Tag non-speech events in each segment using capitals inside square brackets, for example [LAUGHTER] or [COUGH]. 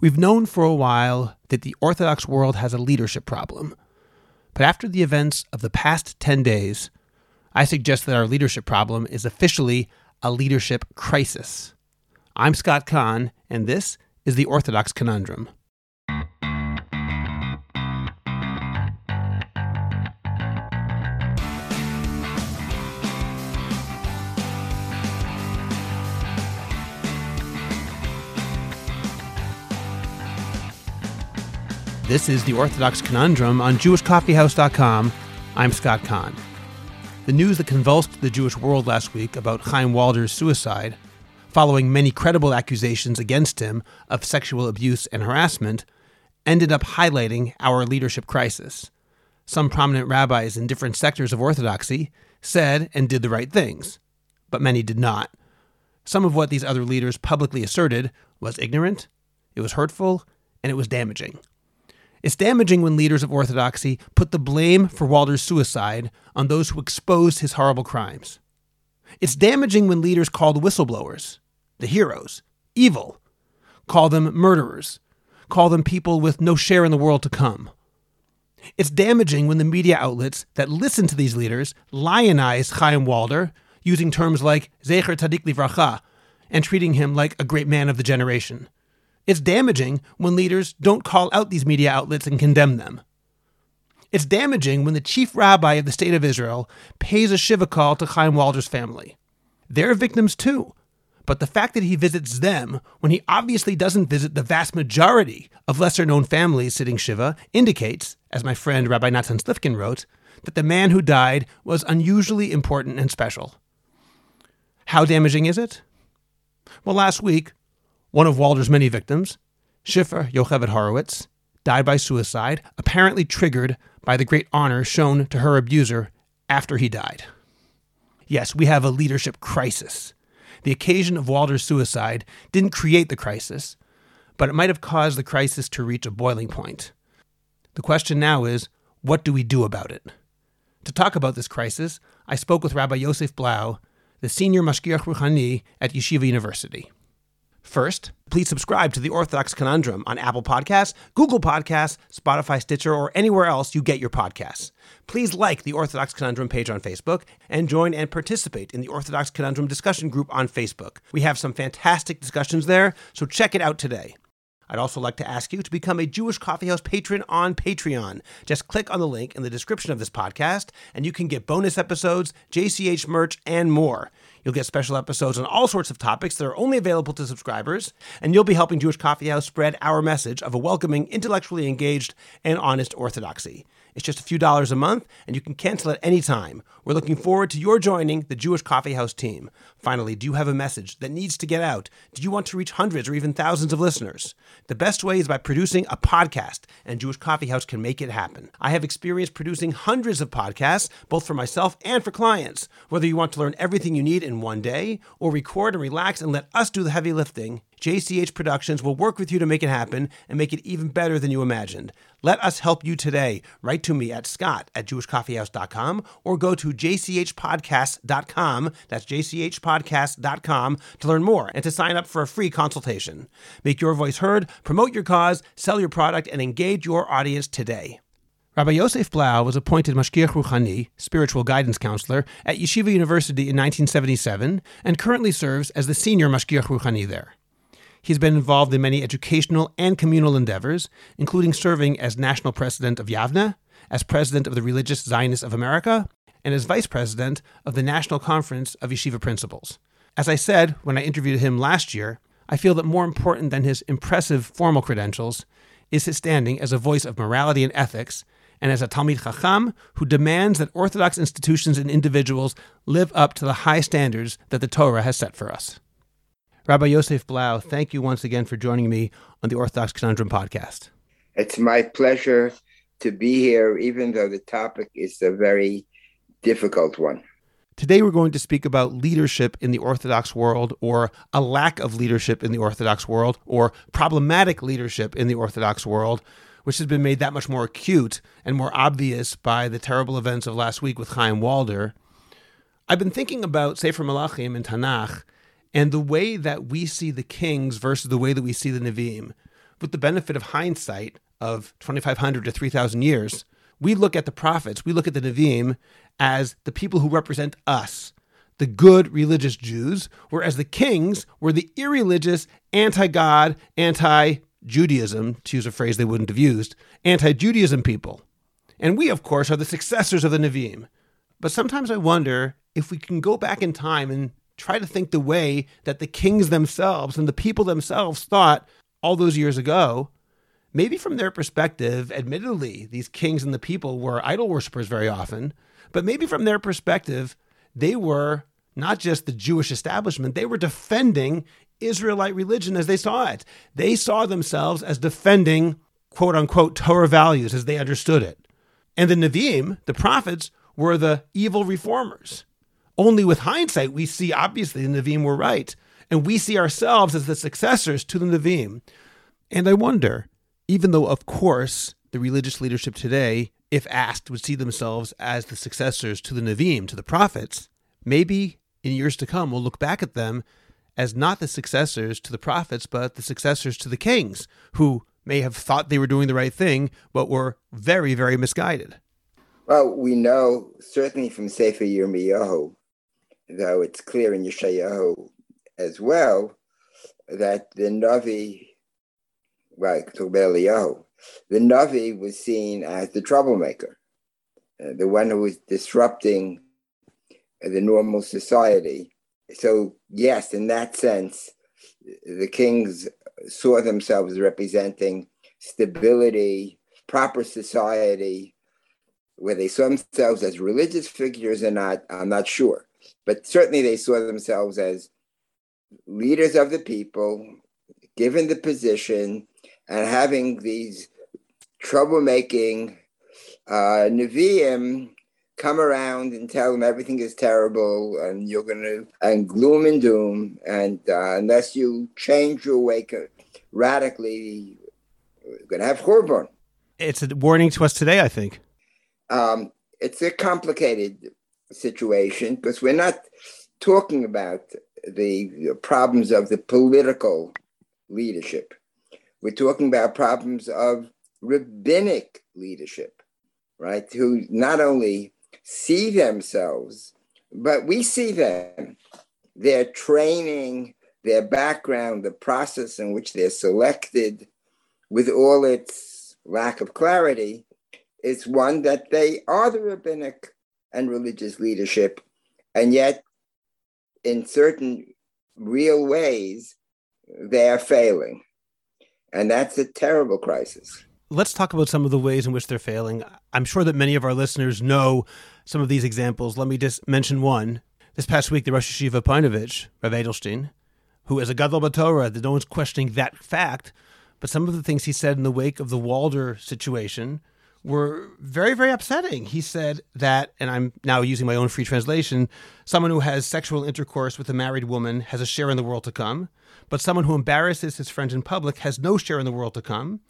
We've known for a while that the Orthodox world has a leadership problem. But after the events of the past 10 days, I suggest that our leadership problem is officially a leadership crisis. I'm Scott Kahn, and this is the Orthodox Conundrum. This is the Orthodox Conundrum on JewishCoffeehouse.com. I'm Scott Kahn. The news that convulsed the Jewish world last week about Chaim Walder's suicide, following many credible accusations against him of sexual abuse and harassment, ended up highlighting our leadership crisis. Some prominent rabbis in different sectors of Orthodoxy said and did the right things, but many did not. Some of what these other leaders publicly asserted was ignorant, it was hurtful, and it was damaging. It's damaging when leaders of Orthodoxy put the blame for Walder's suicide on those who exposed his horrible crimes. It's damaging when leaders call the whistleblowers, the heroes, evil, call them murderers, call them people with no share in the world to come. It's damaging when the media outlets that listen to these leaders lionize Chaim Walder using terms like Zecher Tzadik Livracha and treating him like a great man of the generation. It's damaging when leaders don't call out these media outlets and condemn them. It's damaging when the chief rabbi of the state of Israel pays a Shiva call to Chaim Walder's family. They're victims too. But the fact that he visits them when he obviously doesn't visit the vast majority of lesser known families sitting Shiva indicates, as my friend Rabbi Natan Slifkin wrote, that the man who died was unusually important and special. How damaging is it? Well, last week, one of Walder's many victims, Shifra Yocheved Horowitz, died by suicide, apparently triggered by the great honor shown to her abuser after he died. Yes, we have a leadership crisis. The occasion of Walder's suicide didn't create the crisis, but it might have caused the crisis to reach a boiling point. The question now is what do we do about it? To talk about this crisis, I spoke with Rabbi Yosef Blau, the senior Mashgiach Ruchani at Yeshiva University. First, please subscribe to the Orthodox Conundrum on Apple Podcasts, Google Podcasts, Spotify, Stitcher, or anywhere else you get your podcasts. Please like the Orthodox Conundrum page on Facebook and join and participate in the Orthodox Conundrum discussion group on Facebook. We have some fantastic discussions there, so check it out today. I'd also like to ask you to become a Jewish Coffeehouse patron on Patreon. Just click on the link in the description of this podcast, and you can get bonus episodes, JCH merch, and more. You'll get special episodes on all sorts of topics that are only available to subscribers, and you'll be helping Jewish Coffeehouse spread our message of a welcoming, intellectually engaged, and honest orthodoxy. It's just a few dollars a month, and you can cancel at any time. We're looking forward to your joining the Jewish Coffee House team. Finally, do you have a message that needs to get out? Do you want to reach hundreds or even thousands of listeners? The best way is by producing a podcast, and Jewish Coffee House can make it happen. I have experience producing hundreds of podcasts, both for myself and for clients. Whether you want to learn everything you need in one day, or record and relax and let us do the heavy lifting, JCH Productions will work with you to make it happen and make it even better than you imagined. Let us help you today. Write to me at scott at jewishcoffeehouse.com or go to jchpodcast.com, that's jchpodcast.com, to learn more and to sign up for a free consultation. Make your voice heard, promote your cause, sell your product, and engage your audience today. Rabbi Yosef Blau was appointed Mashgiach Ruchani, spiritual guidance counselor, at Yeshiva University in 1977 and currently serves as the senior Mashgiach Ruchani there. He's been involved in many educational and communal endeavors, including serving as national president of Yavne, as president of the Religious Zionists of America, and as vice president of the National Conference of Yeshiva Principals. As I said when I interviewed him last year, I feel that more important than his impressive formal credentials is his standing as a voice of morality and ethics and as a Talmid Chacham who demands that Orthodox institutions and individuals live up to the high standards that the Torah has set for us. Rabbi Yosef Blau, thank you once again for joining me on the Orthodox Conundrum podcast. It's my pleasure to be here, even though the topic is a very difficult one. Today, we're going to speak about leadership in the Orthodox world, or a lack of leadership in the Orthodox world, or problematic leadership in the Orthodox world, which has been made that much more acute and more obvious by the terrible events of last week with Chaim Walder. I've been thinking about Sefer Malachim and Tanakh and the way that we see the kings versus the way that we see the Nevi'im. with the benefit of hindsight of 2,500 to 3,000 years, we look at the prophets, we look at the Nevi'im as the people who represent us, the good religious Jews, whereas the kings were the irreligious, anti God, anti Judaism, to use a phrase they wouldn't have used, anti Judaism people. And we, of course, are the successors of the Nevi'im. But sometimes I wonder if we can go back in time and try to think the way that the kings themselves and the people themselves thought all those years ago. Maybe from their perspective, admittedly, these kings and the people were idol worshippers very often, but maybe from their perspective, they were not just the Jewish establishment, they were defending Israelite religion as they saw it. They saw themselves as defending quote unquote Torah values as they understood it. And the Nevi'im, the prophets, were the evil reformers. Only with hindsight, we see obviously the Nevi'im were right, and we see ourselves as the successors to the Nevi'im. And I wonder, even though, of course, the religious leadership today, if asked, would see themselves as the successors to the Nevi'im, to the prophets, maybe in years to come we'll look back at them as not the successors to the prophets, but the successors to the kings, who may have thought they were doing the right thing, but were very, very misguided. Well, we know certainly from Sefer Yirmiyahu, though it's clear in Yeshayahu as well, that the Navi, well, talk the Navi was seen as the troublemaker, uh, the one who was disrupting the normal society. So, yes, in that sense, the kings saw themselves representing stability, proper society. Where they saw themselves as religious figures or not, I'm not sure. But certainly they saw themselves as leaders of the people, given the position, and having these troublemaking uh, Nevi'im come around and tell them everything is terrible and you're going to, and gloom and doom. And uh, unless you change your way radically, you're going to have Churban. It's a warning to us today, I think. Um, it's a complicated situation because we're not talking about the problems of the political leadership. We're talking about problems of rabbinic leadership, right? Who not only see themselves, but we see them. Their training, their background, the process in which they're selected, with all its lack of clarity, is one that they are the rabbinic and religious leadership. And yet, in certain real ways, they are failing. And that's a terrible crisis let's talk about some of the ways in which they're failing. I'm sure that many of our listeners know some of these examples. Let me just mention one. This past week, the Rosh Yeshiva Ponevezh, Rav Edelstein, who is a Gadol B'Torah, no one's questioning that fact, but some of the things he said in the wake of the Walder situation were very, very upsetting. He said that, and I'm now using my own free translation someone who has sexual intercourse with a married woman has a share in the world to come, but someone who embarrasses his friend in public has no share in the world to come.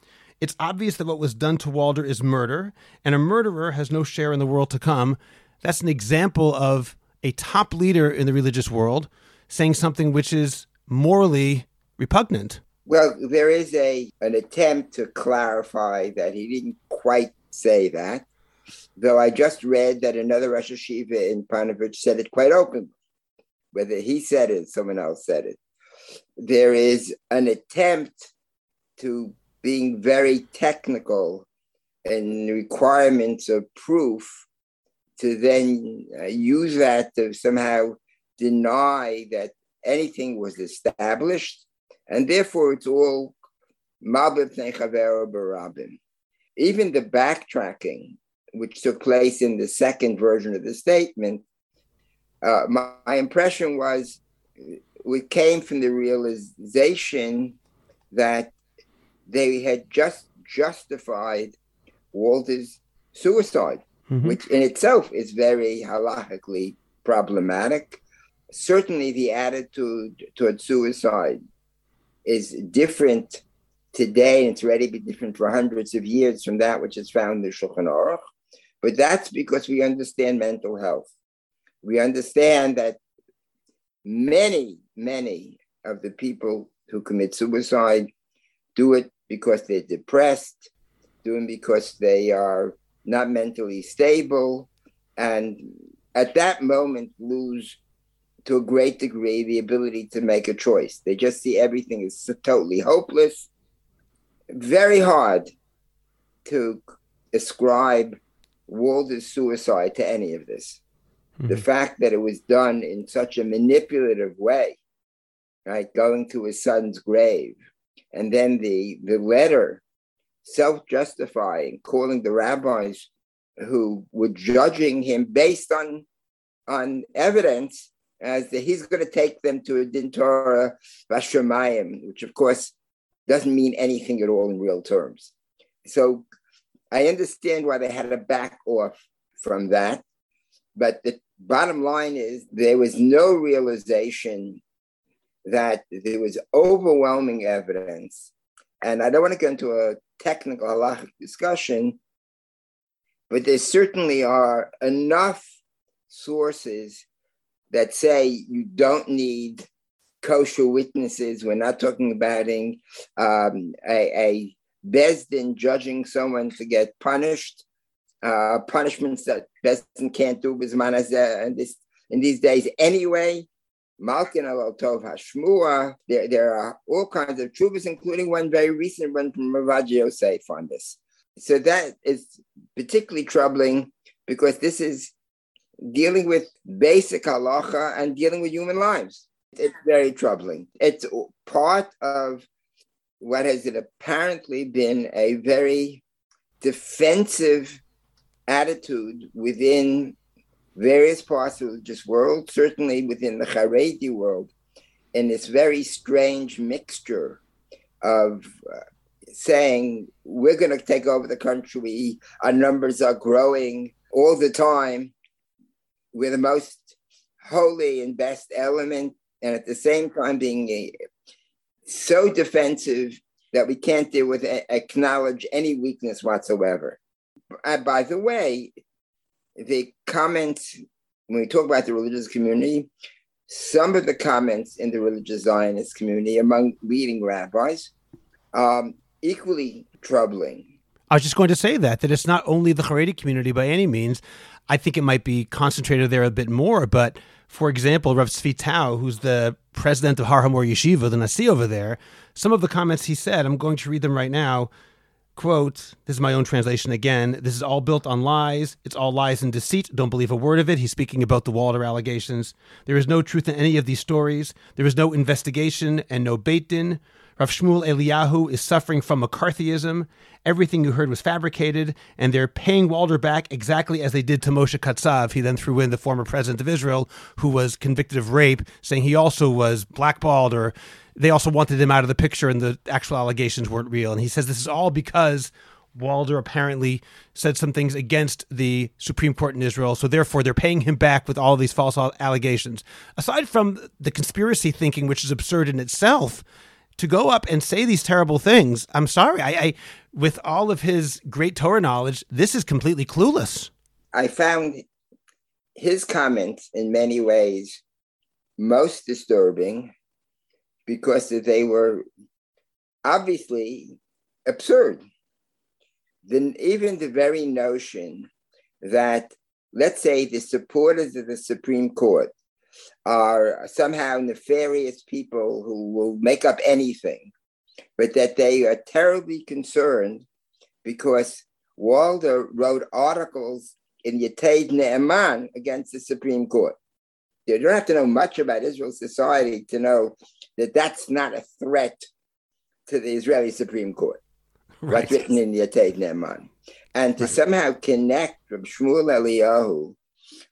It's obvious that what was done to Walder is murder, and a murderer has no share in the world to come. That's an example of a top leader in the religious world saying something which is morally repugnant. Well, there is a an attempt to clarify that he didn't quite say that, though I just read that another Rosh Yeshiva in Ponevezh said it quite openly. Whether he said it, someone else said it. There is an attempt to being very technical and requirements of proof to then uh, use that to somehow deny that anything was established, and therefore it's all Mabib Barabim. Even the backtracking, which took place in the second version of the statement, uh, my, my impression was it came from the realization that they had just justified Walder's suicide, mm-hmm. which in itself is very halachically problematic. Certainly, the attitude toward suicide is different today, it's already been different for hundreds of years from that which is found in the Shulchan Aruch. But that's because we understand mental health. We understand that many, many of the people who commit suicide do it because they're depressed, doing because they are not mentally stable, and at that moment lose to a great degree the ability to make a choice. They just see everything as totally hopeless. Very hard to ascribe Walder's suicide to any of this. Mm-hmm. The fact that it was done in such a manipulative way, right, going to his son's grave, and then the the letter self-justifying, calling the rabbis who were judging him based on on evidence as that he's going to take them to a din Torah Vashamayim, which of course doesn't mean anything at all in real terms. So I understand why they had to back off from that. But the bottom line is there was no realization that there was overwhelming evidence. And I don't want to go into a technical halachic discussion, but there certainly are enough sources that say you don't need kosher witnesses. We're not talking about um, a, a Besdin judging someone to get punished, uh, punishments that Besdin can't do in this in these days anyway. Malkin al Tov Hashmua. There, there are all kinds of trubas, including one very recent one from Ravaji Yosef on this. So that is particularly troubling because this is dealing with basic halacha and dealing with human lives. It's very troubling. It's part of what has apparently been a very defensive attitude within various parts of religious world, certainly within the Haredi world, in this very strange mixture of uh, saying we're going to take over the country, our numbers are growing all the time, we're the most holy and best element, and at the same time being so defensive that we can't deal with acknowledge any weakness whatsoever. Uh, by the way, the comments when we talk about the religious community, some of the comments in the religious Zionist community among leading rabbis, um, equally troubling. I was just going to say that that it's not only the Haredi community by any means. I think it might be concentrated there a bit more, but for example, Rav Tzvi who's the president of Har Hamor Yeshiva, the Nasi over there, some of the comments he said, I'm going to read them right now. Quote, this is my own translation again. This is all built on lies. It's all lies and deceit. Don't believe a word of it. He's speaking about the Walder allegations. There is no truth in any of these stories. There is no investigation and no beit din. Rav Shmuel Eliyahu is suffering from McCarthyism. Everything you heard was fabricated, and they're paying Walder back exactly as they did to Moshe Katsav. He then threw in the former president of Israel, who was convicted of rape, saying he also was blackballed or they also wanted him out of the picture and the actual allegations weren't real. And he says this is all because Walder apparently said some things against the Supreme Court in Israel, so therefore they're paying him back with all these false allegations. Aside from the conspiracy thinking, which is absurd in itself, to go up and say these terrible things, I'm sorry. I, I with all of his great Torah knowledge, this is completely clueless. I found his comments in many ways most disturbing because they were obviously absurd. Then even the very notion that, let's say, the supporters of the Supreme Court are somehow nefarious people who will make up anything, but that they are terribly concerned because Walder wrote articles in Yated Ne'eman against the Supreme Court. You don't have to know much about Israel society to know that that's not a threat to the Israeli Supreme Court. Right. What's written in Yated Ne'eman. And to right. somehow connect from Shmuel Eliyahu,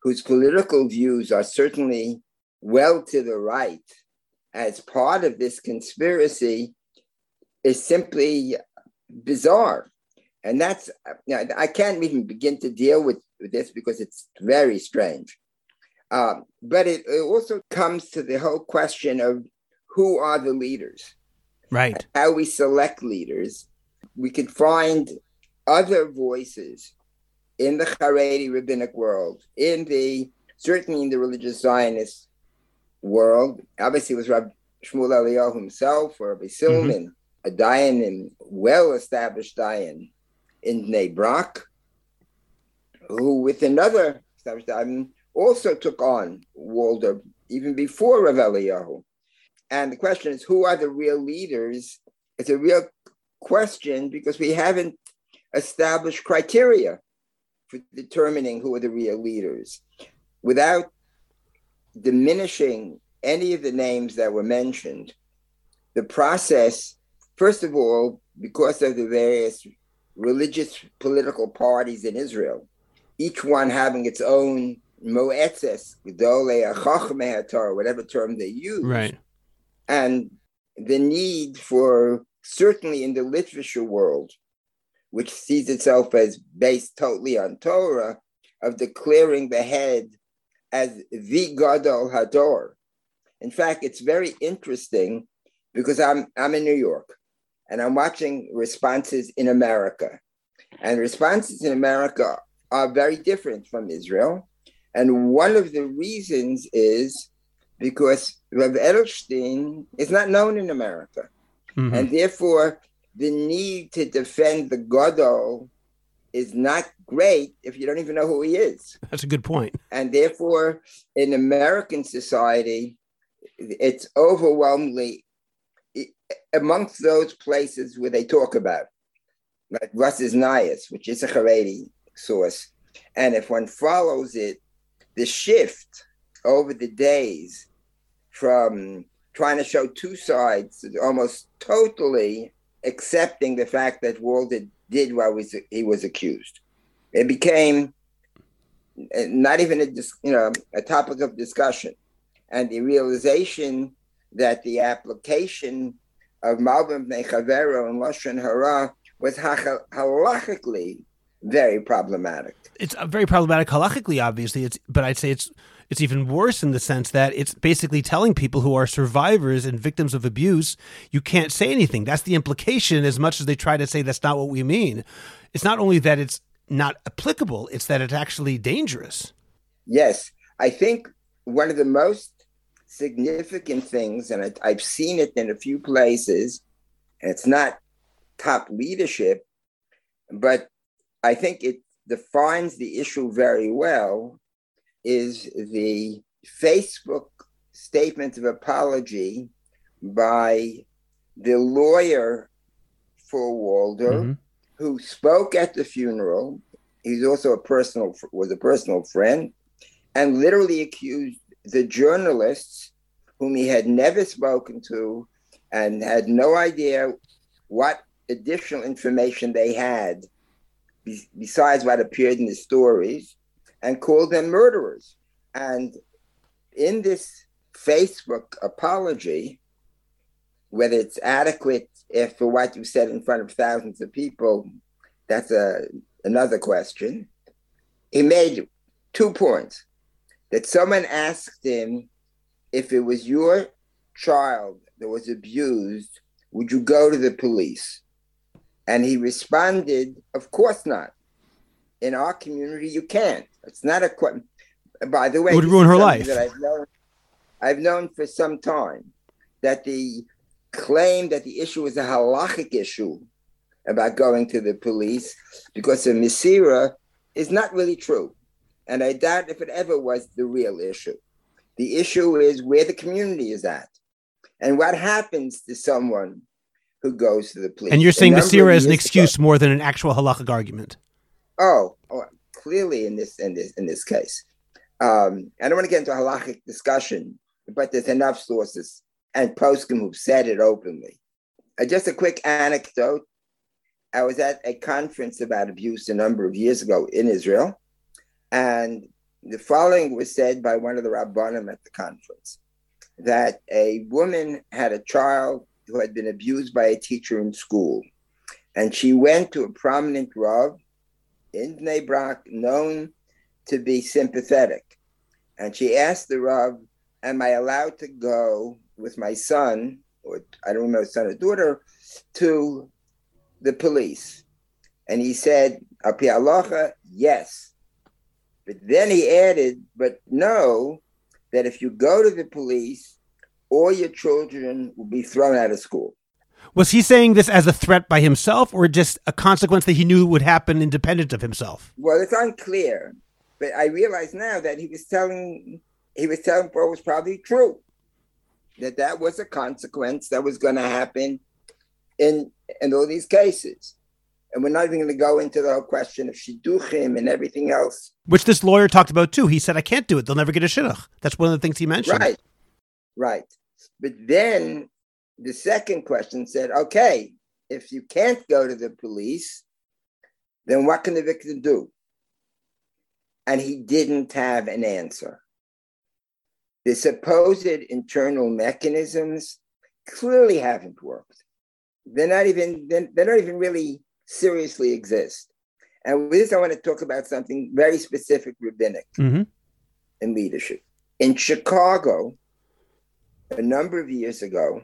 whose political views are certainly well to the right, as part of this conspiracy, is simply bizarre. And that's, I can't even begin to deal with, with this because it's very strange. Um, but it, it, also comes to the whole question of who are the leaders, right? How we select leaders. We could find other voices in the Haredi rabbinic world, in the certainly in the religious Zionist world. Obviously, it was Rabbi Shmuel Eliyahu himself or Rabbi Silman, mm-hmm. a Dayan, well-established Dayan in Bnei Brak, who with another established Dayan also took on Walder even before Rav Eliyahu. And the question is, who are the real leaders? It's a real question because we haven't established criteria for determining who are the real leaders. Without diminishing any of the names that were mentioned, the process, first of all, because of the various religious political parties in Israel, each one having its own moetzes, or whatever term they use. Right. And the need for, certainly in the Litvishe world, which sees itself as based totally on Torah, of declaring the head as the Gadol Hador. In fact, it's very interesting because I'm I'm in New York and I'm watching responses in America. And responses in America are very different from Israel. And one of the reasons is because Rav Edelstein is not known in America. Mm-hmm. And therefore, the need to defend the Gadol is not great if you don't even know who he is. That's a good point. And therefore, in American society, it's overwhelmingly amongst those places where they talk about, like Russ's Nias, which is a Haredi source. And if one follows it, the shift over the days from trying to show two sides, almost totally accepting the fact that Walder did what was he was accused. It became uh, not even a you know a topic of discussion, and the realization that the application of Malbim Nechavero and Lashon Hara was halachically very problematic. It's uh, very problematic halachically, obviously. It's but I'd say it's it's even worse in the sense that it's basically telling people who are survivors and victims of abuse, you can't say anything. That's the implication, as much as they try to say that's not what we mean. It's not only that it's not applicable, it's that it's actually dangerous. Yes. I think one of the most significant things, and I've seen it in a few places, and it's not top leadership, but I think it defines the issue very well is the Facebook statement of apology by the lawyer for Walder, mm-hmm. who spoke at the funeral. He's also a personal was a personal friend, and literally accused the journalists whom he had never spoken to and had no idea what additional information they had besides what appeared in the stories and called them murderers. And in this Facebook apology, whether it's adequate if for what you said in front of thousands of people, that's a, another question. He made two points that someone asked him if it was your child that was abused, would you go to the police? And he responded, Of course not. In our community, you can't. It's not a question. By the way, it would ruin her life. That I've known, I've known for some time that the claim that the issue is a halachic issue about going to the police because of Misira is not really true. And I doubt if it ever was the real issue. The issue is where the community is at and what happens to someone who goes to the police. And you're saying Misira is an excuse ago, more than an actual halachic argument. Oh, oh, clearly in this in this in this case. Um, I don't want to get into a halachic discussion, but there's enough sources and poskim who've said it openly. Uh, just a quick anecdote. I was at a conference about abuse a number of years ago in Israel, and the following was said by one of the rabbanim at the conference that a woman had a child who had been abused by a teacher in school, and she went to a prominent rav in Bnei Brak known to be sympathetic. And she asked the Rav, Am I allowed to go with my son, or I don't know, son or daughter, to the police? And he said, Api aloha, yes. But then he added, But know that if you go to the police, all your children will be thrown out of school. Was he saying this as a threat by himself or just a consequence that he knew would happen independent of himself? Well, it's unclear, but I realize now that he was telling he was telling what was probably true. That that was a consequence that was going to happen in in all these cases. And we're not even going to go into the whole question of shidduchim and everything else. Which this lawyer talked about too. He said, I can't do it. They'll never get a shidduch. That's one of the things he mentioned. Right. Right. But then the second question said, okay, if you can't go to the police, then what can the victim do? And he didn't have an answer. The supposed internal mechanisms clearly haven't worked. They're not even they're, they're not even really seriously exist. And with this, I want to talk about something very specific rabbinic mm-hmm. in leadership. In Chicago, a number of years ago,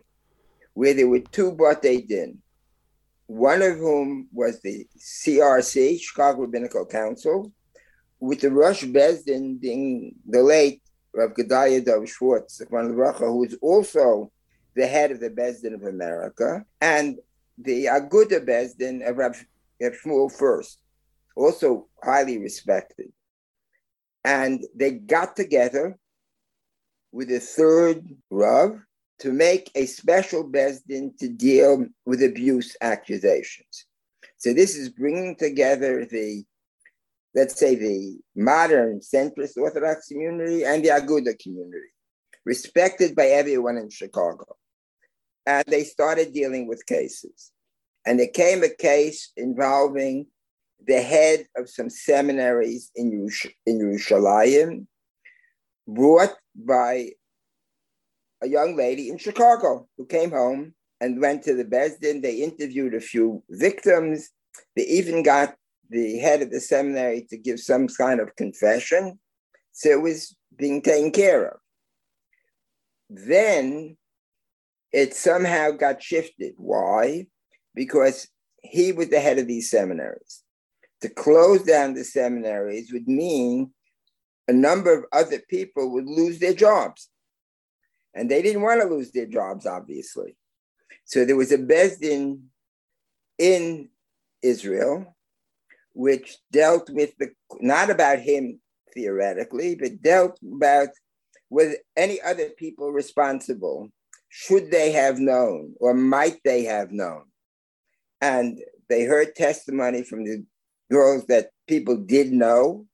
where there were two Batei Din, one of whom was the CRC, Chicago Rabbinical Council, with the Rush Bezdin being the late Rav Gedalia Dov Schwartz, who was also the head of the Bezdin of America, and the Aguda Bezdin of Rav, Shmuel Fuerst, also highly respected. And they got together with a third Rav to make a special Bezdin to deal with abuse accusations. So this is bringing together the, let's say, the modern centrist Orthodox community and the Aguda community, respected by everyone in Chicago and they started dealing with cases. And there came a case involving the head of some seminaries in, in Yerushalayim, brought by a young lady in Chicago who came home and went to the Bezdin. They interviewed a few victims. They even got the head of the seminary to give some kind of confession. So it was being taken care of. Then it somehow got shifted. Why? Because he was the head of these seminaries. To close down the seminaries would mean a number of other people would lose their jobs. And they didn't want to lose their jobs, obviously. So there was a Bezdin in Israel, which dealt with the, not about him theoretically, but dealt about with any other people responsible should they have known or might they have known? And they heard testimony from the girls that people did know,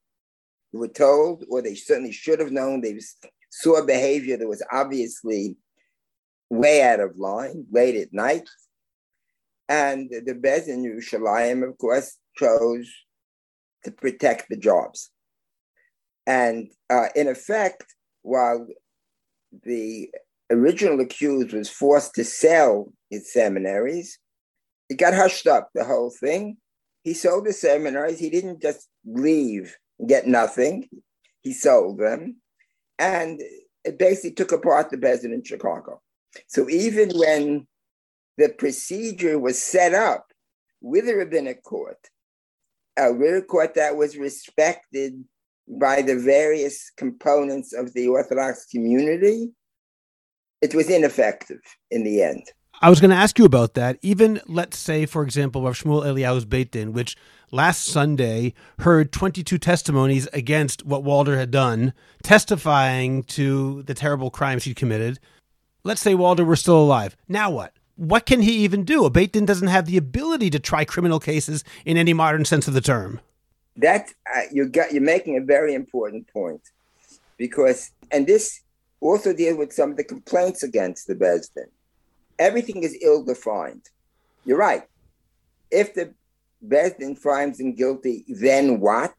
were told, or they certainly should have known. They saw behavior that was obviously way out of line late at night. And the Bez in Yerushalayim, of course, chose to protect the jobs. And uh, in effect, while the original accused was forced to sell his seminaries. It got hushed up, the whole thing. He sold the seminaries. He didn't just leave and get nothing. He sold them. And it basically took apart the Bezdin in Chicago. So even when the procedure was set up with a rabbinic court, a rabbinic court that was respected by the various components of the Orthodox community, it was ineffective in the end. I was going to ask you about that. Even let's say, for example, Rav Shmuel Eliyahu's Beit Din, which last Sunday heard 22 testimonies against what Walder had done, testifying to the terrible crimes he committed. Let's say Walder were still alive. Now what? What can he even do? A Beit doesn't have the ability to try criminal cases in any modern sense of the term. That uh, you got, you're making a very important point, because and this also deals with some of the complaints against the Bezdin. Everything is ill defined. You're right. If the Bezdin finds him guilty, then what?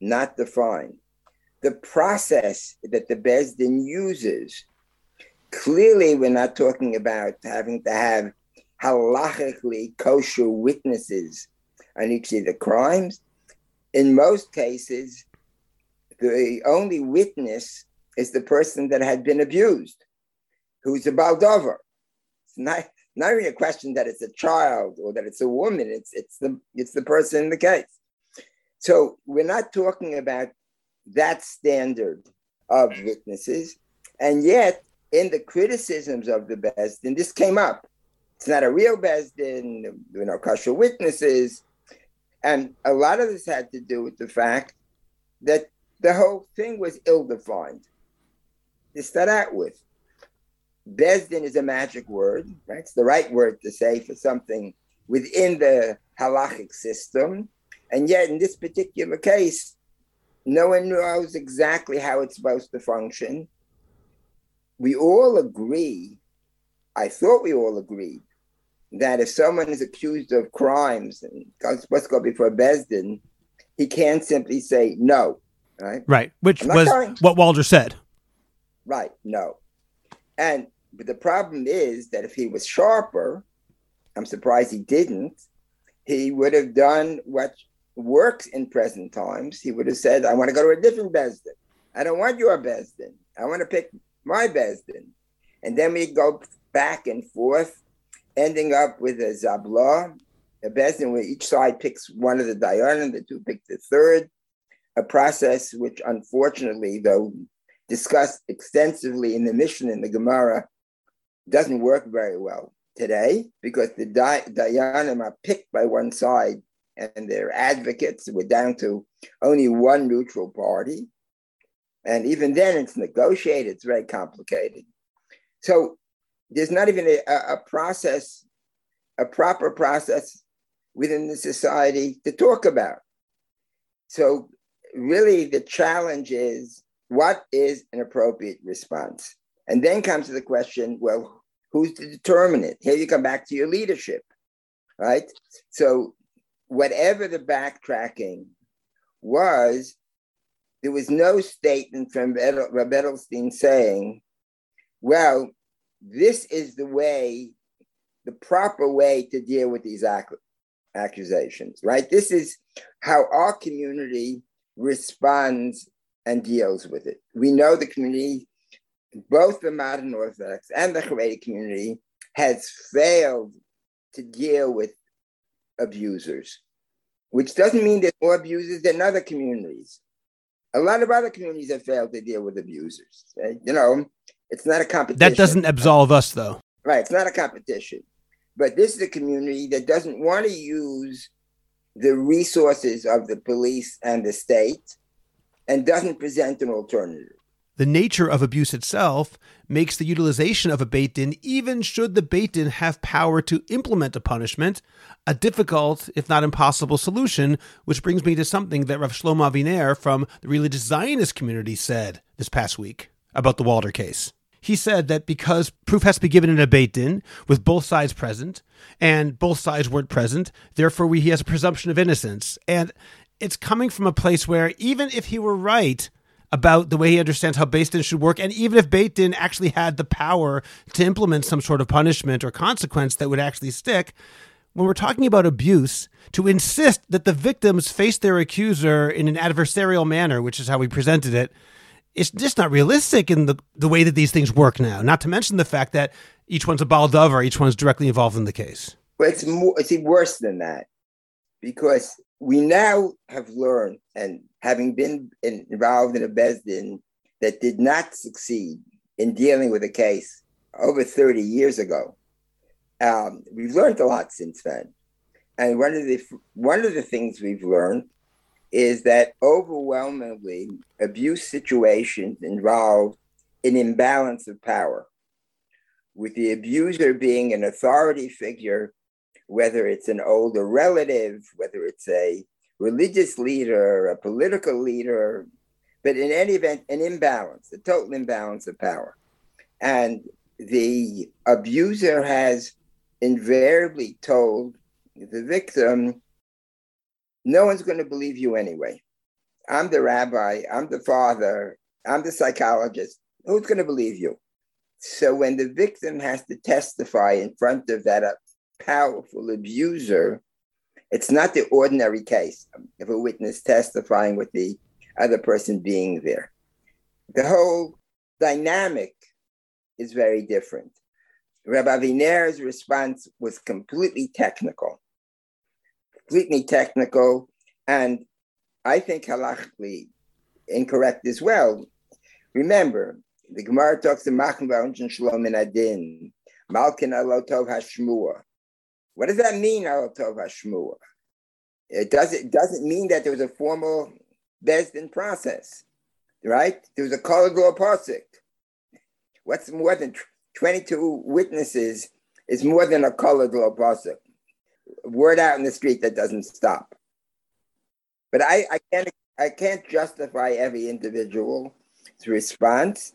Not defined. The process that the Bezdin uses, clearly, we're not talking about having to have halachically kosher witnesses on each of the crimes. In most cases, the only witness is the person that had been abused, who's a baldover. It's not not even a question that it's a child or that it's a woman. It's it's the it's the person in the case. So we're not talking about that standard of witnesses, and yet in the criticisms of the best, and this came up, it's not a real Besdin, you know, kosher witnesses. And a lot of this had to do with the fact that the whole thing was ill defined. To start out with, Besdin is a magic word, right? It's the right word to say for something within the halachic system. And yet, in this particular case, no one knows exactly how it's supposed to function. We all agree, I thought we all agreed, that if someone is accused of crimes and supposed to go before Besdin, he can't simply say no, right? Right, which was going. what Walder said. Right, no. And the problem is that if he was sharper, I'm surprised he didn't, he would have done what works in present times. He would have said, I want to go to a different Besdin. I don't want your Besdin. I want to pick my Besdin. And then we go back and forth, ending up with a Zabla, a Besdin where each side picks one of the Dayanim, the two pick the third, a process which unfortunately, though discussed extensively in the Mishnah in the Gemara, doesn't work very well today because the Dayanim are picked by one side and their advocates. We're down to only one neutral party. And even then, it's negotiated, it's very complicated. So there's not even a, a process, a proper process within the society to talk about. So, really, the challenge is what is an appropriate response? And then comes to the question well, who's to determine it? Here you come back to your leadership, right? So, whatever the backtracking was, there was no statement from Rabbi Edelstein saying, well, this is the way, the proper way to deal with these ac- accusations, right? This is how our community responds and deals with it. We know the community, both the modern Orthodox and the Haredi community, has failed to deal with abusers, which doesn't mean there's more abusers than other communities. A lot of other communities have failed to deal with abusers. You know, it's not a competition. That doesn't absolve us, though. Right. It's not a competition. But this is a community that doesn't want to use the resources of the police and the state and doesn't present an alternative. The nature of abuse itself makes the utilization of a Beit Din, even should the Beit Din have power to implement a punishment, a difficult, if not impossible, solution, which brings me to something that Rav Shlomo Aviner from the religious Zionist community said this past week about the Walder case. He said that because proof has to be given in a Beit Din with both sides present, and both sides weren't present, therefore he has a presumption of innocence. And it's coming from a place where even if he were right, about the way he understands how Beit Din should work. And even if Beit Din actually had the power to implement some sort of punishment or consequence that would actually stick, when we're talking about abuse, to insist that the victims face their accuser in an adversarial manner, which is how we presented it, it's just not realistic in the, the way that these things work now. Not to mention the fact that each one's a baldover, each one's directly involved in the case. Well, it's more, it's worse than that because we now have learned, and having been in, involved in a Besdin that did not succeed in dealing with a case over 30 years ago, um, we've learned a lot since then. And one of the one of the things we've learned is that overwhelmingly abuse situations involve an imbalance of power, with the abuser being an authority figure whether it's an older relative, whether it's a religious leader, a political leader, but in any event, an imbalance, a total imbalance of power. And the abuser has invariably told the victim, no one's going to believe you anyway. I'm the rabbi, I'm the father, I'm the psychologist. Who's going to believe you? So when the victim has to testify in front of that powerful abuser, it's not the ordinary case of a witness testifying with the other person being there. The whole dynamic is very different. Rabbi Aviner's response was completely technical, completely technical, and I think halachically incorrect as well. Remember, the Gemara talks to and Shalom and Adin Malkin Alotov Hashmua. What does that mean, Alotov Hashmua? It doesn't, doesn't mean that there was a formal Besdin process, right? There was a color law pasuk. What's more than 22 witnesses is more than a colored law pasuk. Word out in the street that doesn't stop. But I, I can't I can't justify every individual's response.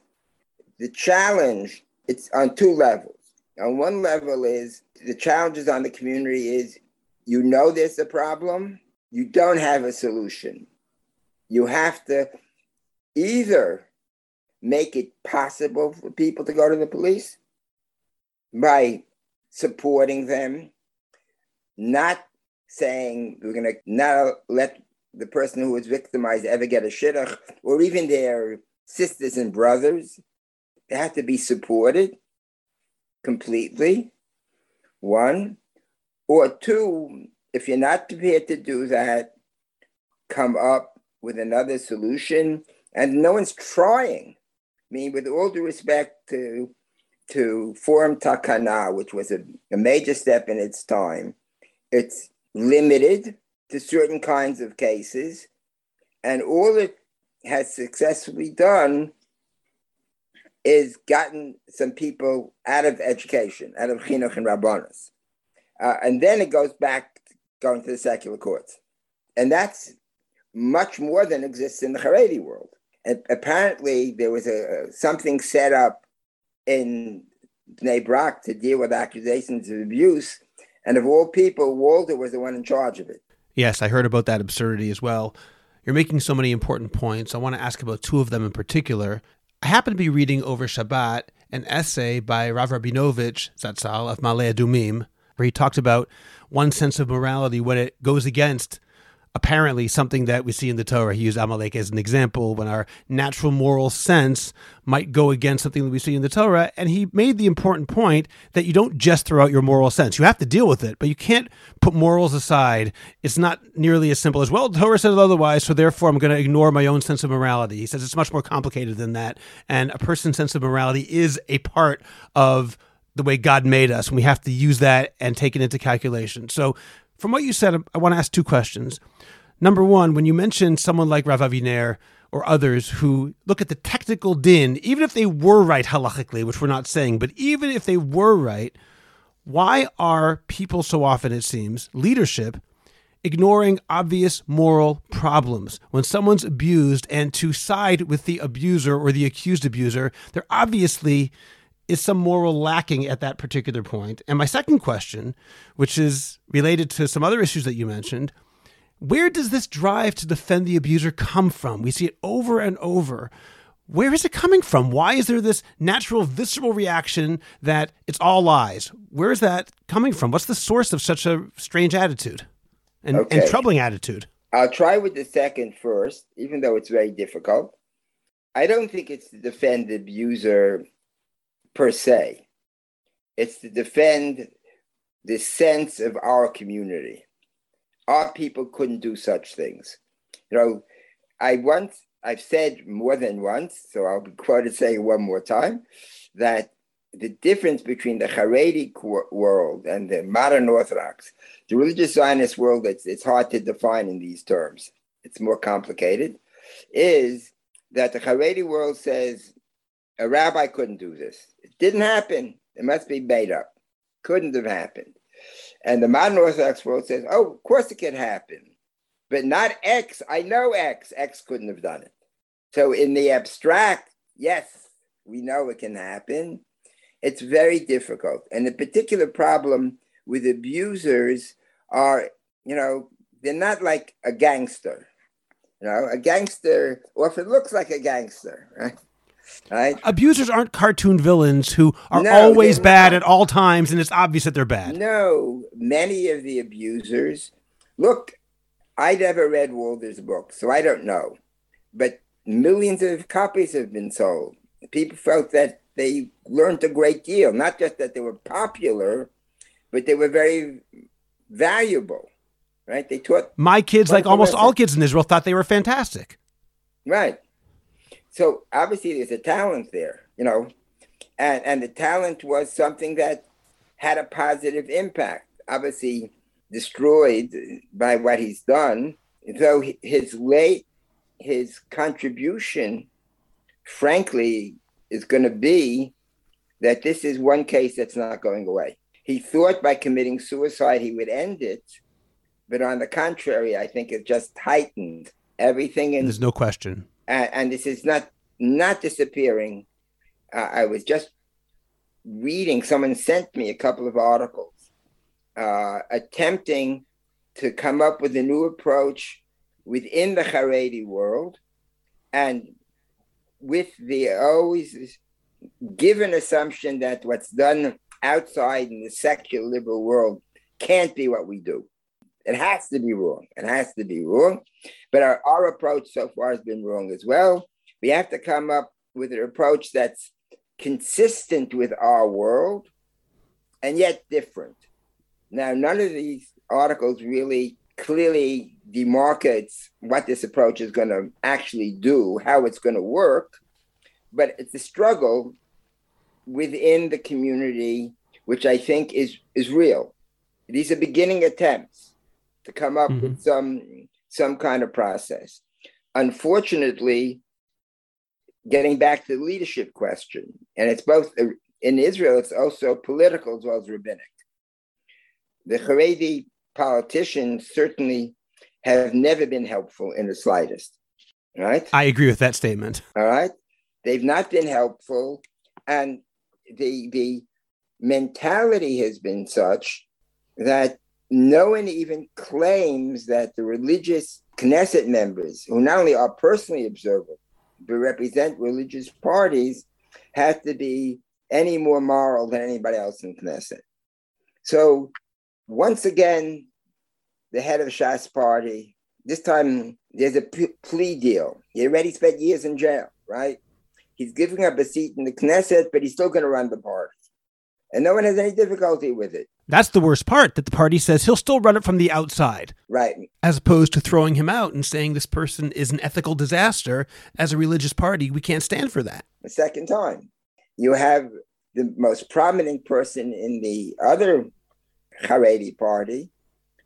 The challenge it's on two levels. On one level is the challenges on the community is you know there's a problem, you don't have a solution. You have to either make it possible for people to go to the police by supporting them, not saying we're going to not let the person who was victimized ever get a shidduch, or even their sisters and brothers. They have to be supported completely. One. Or two, if you're not prepared to do that, come up with another solution. And no one's trying. I mean, with all due respect to to Forum Takana, which was a, a major step in its time, it's limited to certain kinds of cases. And all it has successfully done is gotten some people out of education, out of chinuch and rabbanos. Uh, and then it goes back going to the secular courts. And that's much more than exists in the Haredi world. And apparently, there was a something set up in Bnei Brak to deal with accusations of abuse. And of all people, Walder was the one in charge of it. Yes, I heard about that absurdity as well. You're making so many important points. I want to ask about two of them in particular. I happen to be reading over Shabbat an essay by Rav Rabinovich Zatzal of Ma'ale Adumim, where he talked about one sense of morality when it goes against apparently something that we see in the Torah. He used Amalek as an example when our natural moral sense might go against something that we see in the Torah. And he made the important point that you don't just throw out your moral sense. You have to deal with it, but you can't put morals aside. It's not nearly as simple as, well, the Torah says otherwise, so therefore I'm going to ignore my own sense of morality. He says it's much more complicated than that. And a person's sense of morality is a part of the way God made us, and we have to use that and take it into calculation. So from what you said, I want to ask two questions. Number one, when you mention someone like Rav Aviner or others who look at the technical din, even if they were right halachically, which we're not saying, but even if they were right, why are people so often, it seems, leadership, ignoring obvious moral problems? When someone's abused and to side with the abuser or the accused abuser, there obviously is some moral lacking at that particular point. And my second question, which is related to some other issues that you mentioned, where does this drive to defend the abuser come from? We see it over and over. Where is it coming from? Why is there this natural, visceral reaction that it's all lies? Where is that coming from? What's the source of such a strange attitude and, okay. and troubling attitude? I'll try with the second first, even though it's very difficult. I don't think it's to defend the abuser per se. It's to defend the sense of our community. Our people couldn't do such things. You know, I once, I've said more than once, so I'll be quoted saying one more time, that the difference between the Haredi world and the modern Orthodox, the religious Zionist world, it's, it's hard to define in these terms. It's more complicated, is that the Haredi world says a rabbi couldn't do this. It didn't happen. It must be made up. Couldn't have happened. And the modern Orthodox world says, oh, of course it can happen, but not X. I know X. X couldn't have done it. So in the abstract, yes, we know it can happen. It's very difficult. And the particular problem with abusers are, you know, they're not like a gangster. You know, a gangster, it looks like a gangster, right? Right? Abusers aren't cartoon villains who are no, always bad at all times, and it's obvious that they're bad. No, many of the abusers. Look, I never read Walder's book, so I don't know. But millions of copies have been sold. People felt that they learned a great deal, not just that they were popular, but they were very valuable. Right? They taught my kids, like almost all kids in Israel, thought they were fantastic. Right. So obviously there's a talent there, you know. and, and the talent was something that had a positive impact. Obviously, destroyed by what he's done. Though his late his contribution, frankly, is going to be that this is one case that's not going away. He thought by committing suicide he would end it, but on the contrary, I think it just heightened everything. In, There's no question. And, and this is not not disappearing. Uh, I was just reading. Someone sent me a couple of articles uh, attempting to come up with a new approach within the Haredi world, and with the always given assumption that what's done outside in the secular liberal world can't be what we do. It has to be wrong. It has to be wrong. But our, our approach so far has been wrong as well. We have to come up with an approach that's consistent with our world and yet different. Now, none of these articles really clearly demarcates what this approach is going to actually do, how it's going to work, but it's a struggle within the community, which I think is is real. These are beginning attempts to come up mm-hmm. with some some kind of process. Unfortunately, getting back to the leadership question, and it's both in Israel, it's also political as well as rabbinic. The Haredi politicians certainly have never been helpful in the slightest. Right? I agree with that statement. All right. They've not been helpful. And the the mentality has been such that no one even claims that the religious Knesset members, who not only are personally observant, but represent religious parties, have to be any more moral than anybody else in Knesset. So once again, the head of Shas party, this time there's a p- plea deal. He already spent years in jail, right? He's giving up a seat in the Knesset, but he's still going to run the party. And no one has any difficulty with it. That's the worst part that the party says he'll still run it from the outside. Right. As opposed to throwing him out and saying this person is an ethical disaster as a religious party. We can't stand for that. The second time. You have the most prominent person in the other Haredi party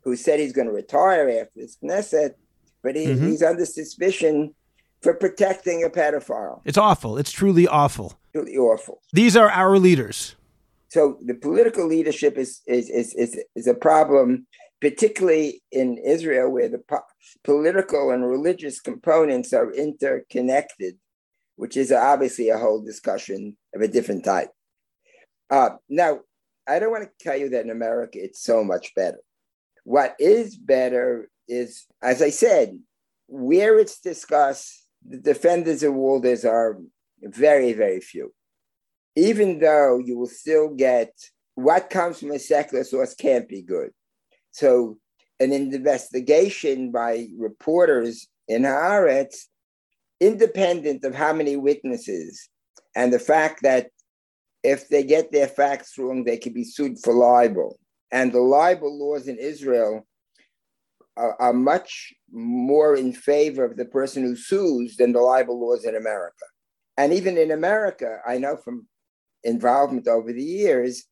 who said he's going to retire after this Knesset, but he, mm-hmm. he's under suspicion for protecting a pedophile. It's awful. It's truly awful. Truly awful. These are our leaders. So the political leadership is is is is, is a problem, particularly in Israel, where the po- political and religious components are interconnected, which is obviously a whole discussion of a different type. Uh, now, I don't want to tell you that in America it's so much better. What is better is, as I said, where it's discussed, the defenders of Walders are very, very few. Even though you will still get what comes from a secular source can't be good. So, an investigation by reporters in Haaretz, independent of how many witnesses, and the fact that if they get their facts wrong, they can be sued for libel. And the libel laws in Israel are, are, much more in favor of the person who sues than the libel laws in America. And even in America, I know from involvement over the years,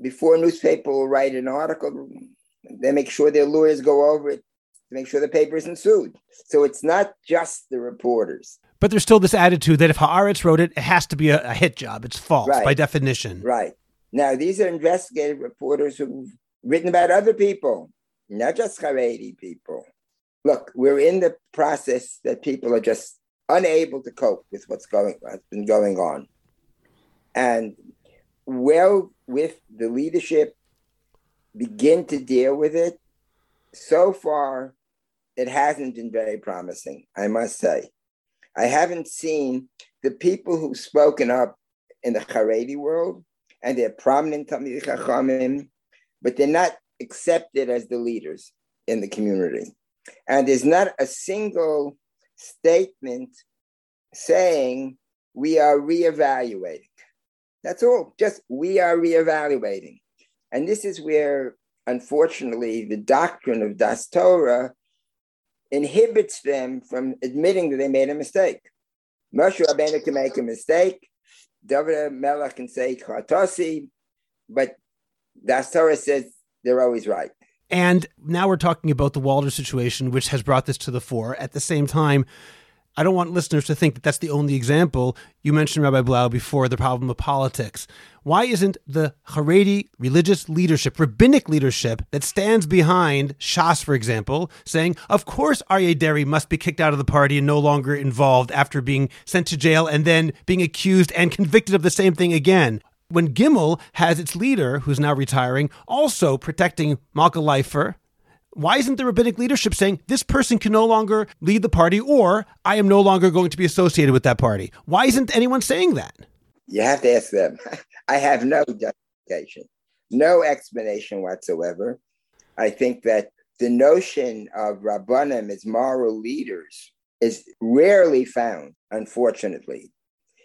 before a newspaper will write an article, they make sure their lawyers go over it to make sure the paper isn't sued. So it's not just the reporters. But there's still this attitude that if Haaretz wrote it, it has to be a, a hit job. It's false right. by definition. Right. Now, these are investigative reporters who've written about other people, not just Haredi people. Look, we're in the process that people are just unable to cope with what's going what's been going on. And well, with the leadership begin to deal with it, so far it hasn't been very promising, I must say. I haven't seen the people who've spoken up in the Haredi world, and they're prominent Talmid Chachamim, but they're not accepted as the leaders in the community. And there's not a single statement saying we are reevaluating. That's all. Just we are reevaluating. And this is where, unfortunately, the doctrine of Das Torah inhibits them from admitting that they made a mistake. Moshe Rabbeinu can make a mistake. David Melech can say Khatasi, but the Torah says they're always right. And now we're talking about the Walder situation, which has brought this to the fore. At the same time, I don't want listeners to think that that's the only example. You mentioned Rabbi Blau before the problem of politics. Why isn't the Haredi religious leadership, rabbinic leadership that stands behind Shas, for example, saying, of course Aryeh Deri must be kicked out of the party and no longer involved after being sent to jail and then being accused and convicted of the same thing again? When Gimel has its leader, who's now retiring, also protecting Malka Leifer, why isn't the rabbinic leadership saying this person can no longer lead the party or I am no longer going to be associated with that party? Why isn't anyone saying that? You have to ask them. [LAUGHS] I have no justification, no explanation whatsoever. I think that the notion of Rabbanim as moral leaders is rarely found, unfortunately.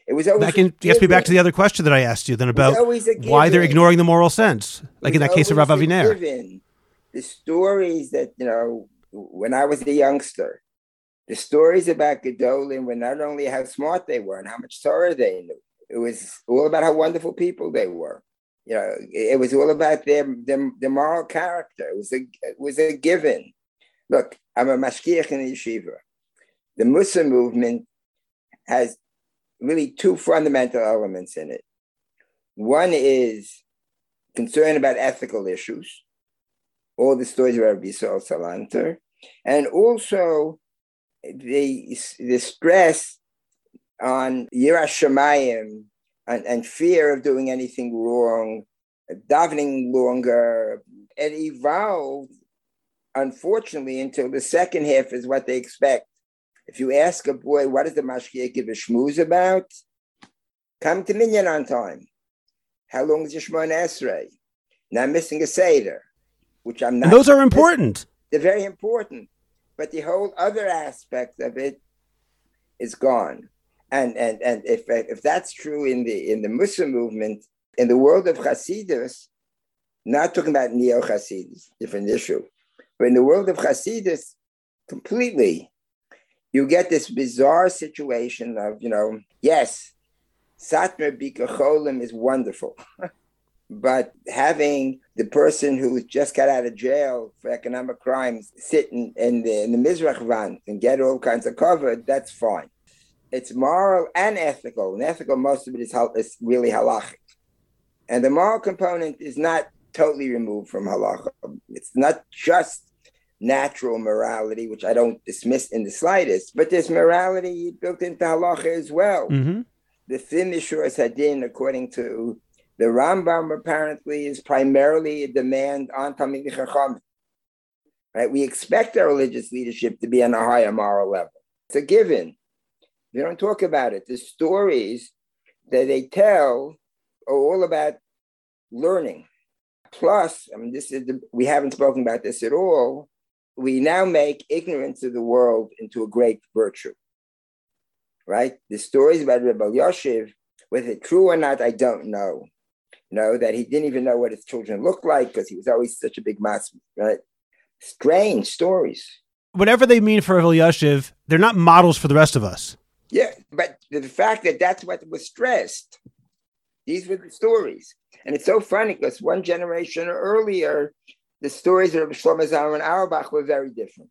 It was always that can gets me back to the other question that I asked you then about why they're ignoring the moral sense, like in that case of Rav Aviner the stories that, you know, when I was a youngster, the stories about Gedolim were not only how smart they were and how much Torah they knew, it was all about how wonderful people they were. You know, it was all about their, their, their moral character. It was a it was a given. Look, I'm a mashgiach in yeshiva. The Mussar movement has really two fundamental elements in it. One is concern about ethical issues, all the stories Rabbi Yisrael Salanter, and also the, the stress on Yiras Shamayim and, and fear of doing anything wrong, davening longer. It evolved, unfortunately, until the second half is what they expect. If you ask a boy, what is the Mashgiach give a shmooze about? Come to Minyan on time. How long is your Shemon Esrei? Not missing a Seder which I'm not. And those are important. They're very important, but the whole other aspect of it is gone. And and and if if that's true in the in the Mussar movement, in the world of Hasidus, not talking about neo Hasidus, different issue, but in the world of Hasidus, completely, you get this bizarre situation of you know, yes, Satmar Bikur Cholim is wonderful. [LAUGHS] But having the person who just got out of jail for economic crimes sitting in the in the Mizrach van and get all kinds of cover, that's fine. It's moral and ethical. And ethical, most of it is, is really halachic. And the moral component is not totally removed from halacha. It's not just natural morality, which I don't dismiss in the slightest, but there's morality built into halacha as well. Mm-hmm. The thin Mishuras Hadin, according to the Rambam apparently is primarily a demand on Talmid Chacham. Right? We expect our religious leadership to be on a higher moral level. It's a given. We don't talk about it. The stories that they tell are all about learning. Plus, I mean, this is the, we haven't spoken about this at all. We now make ignorance of the world into a great virtue. Right? The stories about Reb Elyashiv, whether true or not, I don't know know, that he didn't even know what his children looked like because he was always such a big mass, right? Strange stories. Whatever they mean for Elyashiv, they're not models for the rest of us. Yeah, but the fact that that's what was stressed, these were the stories. And it's so funny because one generation earlier, the stories of Shlomo Zalman Auerbach were very different.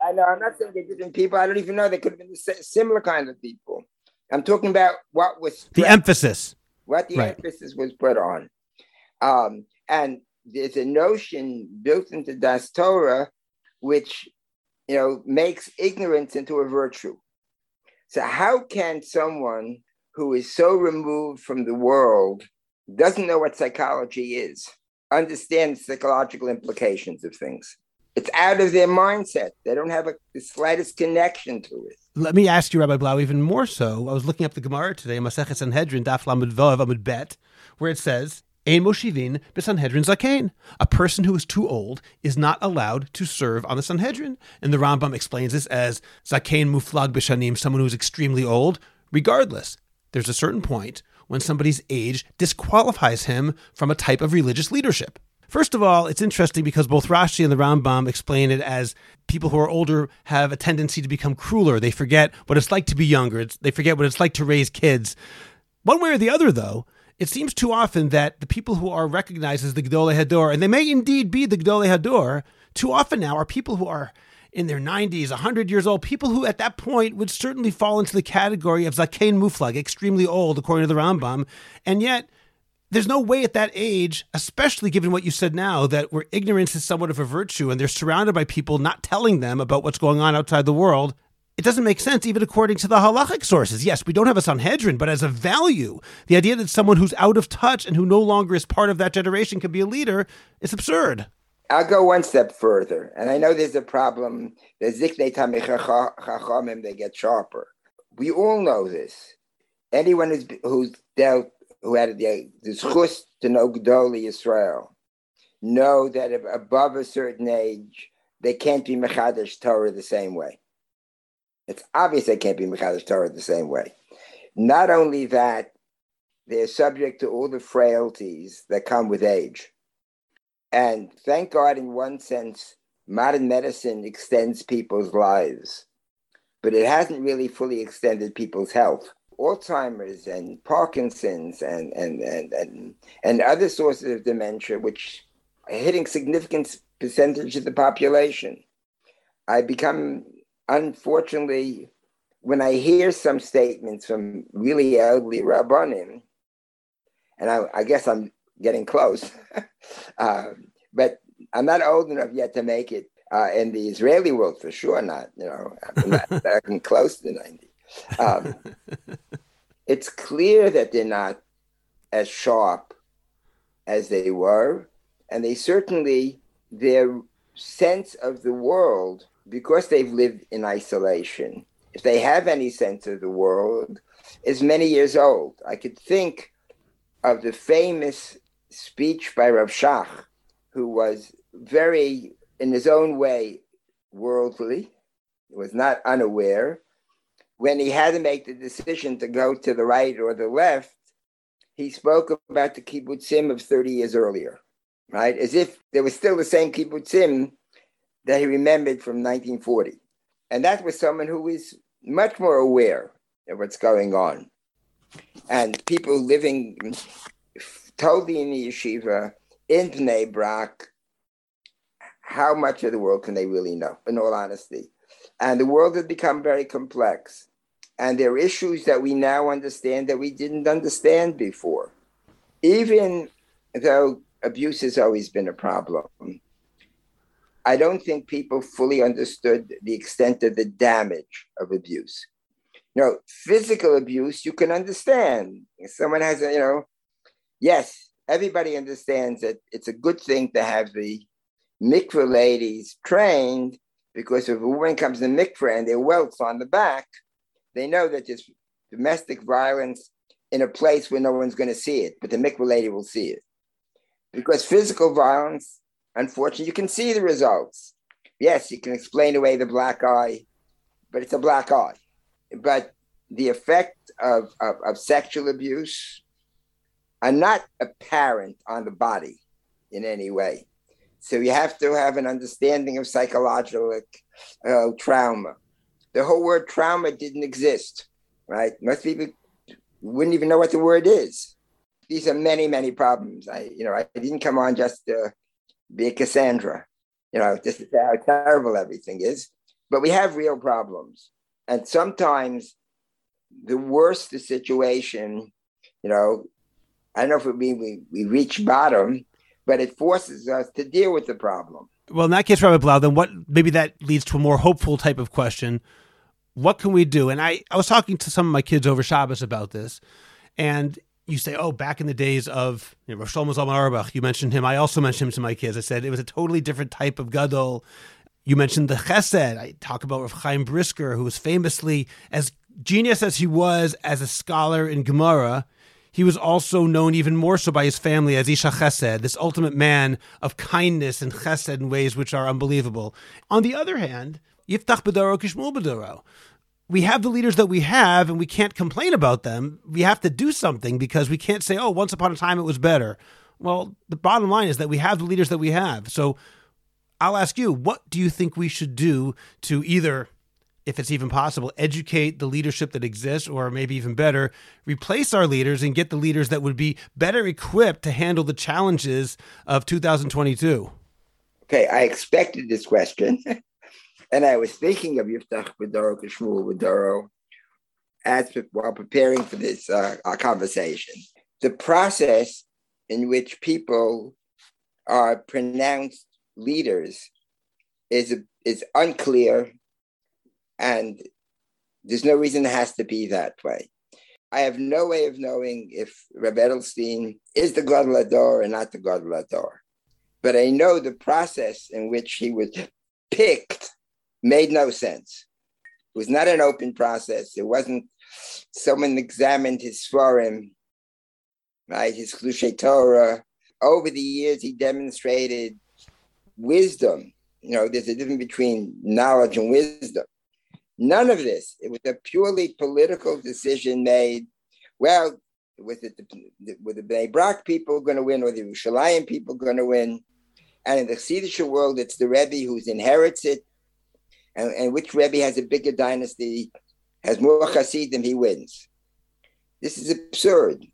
I know, I'm not saying they're different people. I don't even know. They could have been the similar kind of people. I'm talking about what was stressed. the emphasis what the right. emphasis was put on. Um, and there's a notion built into Das Torah which you know makes ignorance into a virtue. So how can someone who is so removed from the world doesn't know what psychology is understand psychological implications of things? It's out of their mindset. They don't have a, the slightest connection to it. Let me ask you, Rabbi Blau, even more so. I was looking up the Gemara today, Maseches Sanhedrin, Daf Lamed Vav Amud Bet, where it says, Ein Moshivin b'Sanhedrin Zakein. A person who is too old is not allowed to serve on the Sanhedrin. And the Rambam explains this as Zakein Muflag B'Shanim, someone who is extremely old. Regardless, there's a certain point when somebody's age disqualifies him from a type of religious leadership. First of all, it's interesting because both Rashi and the Rambam explain it as people who are older have a tendency to become crueler. They forget what it's like to be younger. It's, they forget what it's like to raise kids. One way or the other, though, it seems too often that the people who are recognized as the Gdolei Hador, and they may indeed be the Gdolei Hador, too often now are people who are in their 90s, 100 years old, people who at that point would certainly fall into the category of Zakein Muflag, extremely old, according to the Rambam. And yet, there's no way at that age, especially given what you said now, that where ignorance is somewhat of a virtue and they're surrounded by people not telling them about what's going on outside the world, it doesn't make sense even according to the halachic sources. Yes, we don't have a Sanhedrin, but as a value, the idea that someone who's out of touch and who no longer is part of that generation can be a leader is absurd. I'll go one step further, and I know there's a problem. The ziknei tamei they get sharper. We all know this. Anyone who's who's dealt, who had the the to know Gedoli Israel, know that above a certain age, they can't be mechadish Torah the same way. It's obvious they can't be Mechadish Torah the same way. Not only that, they're subject to all the frailties that come with age. And thank God, in one sense, modern medicine extends people's lives, but it hasn't really fully extended people's health. Alzheimer's and Parkinson's and, and, and, and, and other sources of dementia, which are hitting significant percentage of the population. I become unfortunately, when I hear some statements from really elderly rabbanim, and I, I guess I'm getting close, [LAUGHS] uh, but I'm not old enough yet to make it uh, in the Israeli world for sure. Not, you know, I'm not [LAUGHS] I'm close to ninety. Um, [LAUGHS] it's clear that they're not as sharp as they were, and they certainly their sense of the world because they've lived in isolation, if they have any sense of the world, is many years old. I could think of the famous speech by Rav Shach, who was very, in his own way, worldly, was not unaware. When he had to make the decision to go to the right or the left, he spoke about the kibbutzim of 30 years earlier, right? As if there was still the same kibbutzim that he remembered from 1940. And that was someone who was much more aware of what's going on. And people living totally in the yeshiva in Bnei Brak, how much of the world can they really know, in all honesty? And the world has become very complex. And there are issues that we now understand that we didn't understand before. Even though abuse has always been a problem, I don't think people fully understood the extent of the damage of abuse. You know, physical abuse, you can understand. If someone has a, you know, yes, everybody understands that it's a good thing to have the mikveh ladies trained because if a woman comes to mikveh and there welts on the back, they know that there's domestic violence in a place where no one's going to see it, but the mikveh lady will see it. Because physical violence Unfortunately, you can see the results. Yes, you can explain away the black eye, but it's a black eye. But the effect of, of, of sexual abuse are not apparent on the body in any way. So you have to have an understanding of psychological uh, trauma. The whole word trauma didn't exist, right? Most people wouldn't even know what the word is. These are many, many problems. I, you know, I didn't come on just to be a Cassandra. You know, this is how terrible everything is. But we have real problems. And sometimes the worse the situation, you know, I don't know if it means we, we reach bottom, but it forces us to deal with the problem. Well, in that case, Rabbi Blau, then what maybe that leads to a more hopeful type of question. What can we do? And I, I was talking to some of my kids over Shabbos about this, and you say, oh, back in the days of you know, Rosh Shlomo Zalman Auerbach, you mentioned him. I also mentioned him to my kids. I said it was a totally different type of gadol. You mentioned the chesed. I talk about Rav Chaim Brisker, who was famously, as genius as he was as a scholar in Gemara, he was also known even more so by his family as Isha Chesed, this ultimate man of kindness and chesed in ways which are unbelievable. On the other hand, Yiftach Bedoro Kishmul Bedoro we have the leaders that we have and we can't complain about them. We have to do something because we can't say, oh, once upon a time it was better. Well, the bottom line is that we have the leaders that we have. So I'll ask you, what do you think we should do to either if it's even possible, educate the leadership that exists, or maybe even better, replace our leaders and get the leaders that would be better equipped to handle the challenges of 2022? Okay, I expected this question. [LAUGHS] and I was thinking of Yiftach Bedoro, Kishmul Bedoro, as while preparing for this uh, conversation. The process in which people are pronounced leaders is is unclear, and there's no reason it has to be that way. I have no way of knowing if Reb Edelstein is the God or not the God But I know the process in which he was picked made no sense. It was not an open process. It wasn't someone examined his forum, right, his Chlushe Torah. Over the years, he demonstrated wisdom. You know, there's a difference between knowledge and wisdom. None of this. It was a purely political decision made. Well, was it the, were the Bnei Brak people going to win or the Yerushalayim people going to win? And in the Chassidish world, it's the Rebbe who inherits it. And, and which Rebbe has a bigger dynasty, has more Hasidim, he wins. This is absurd.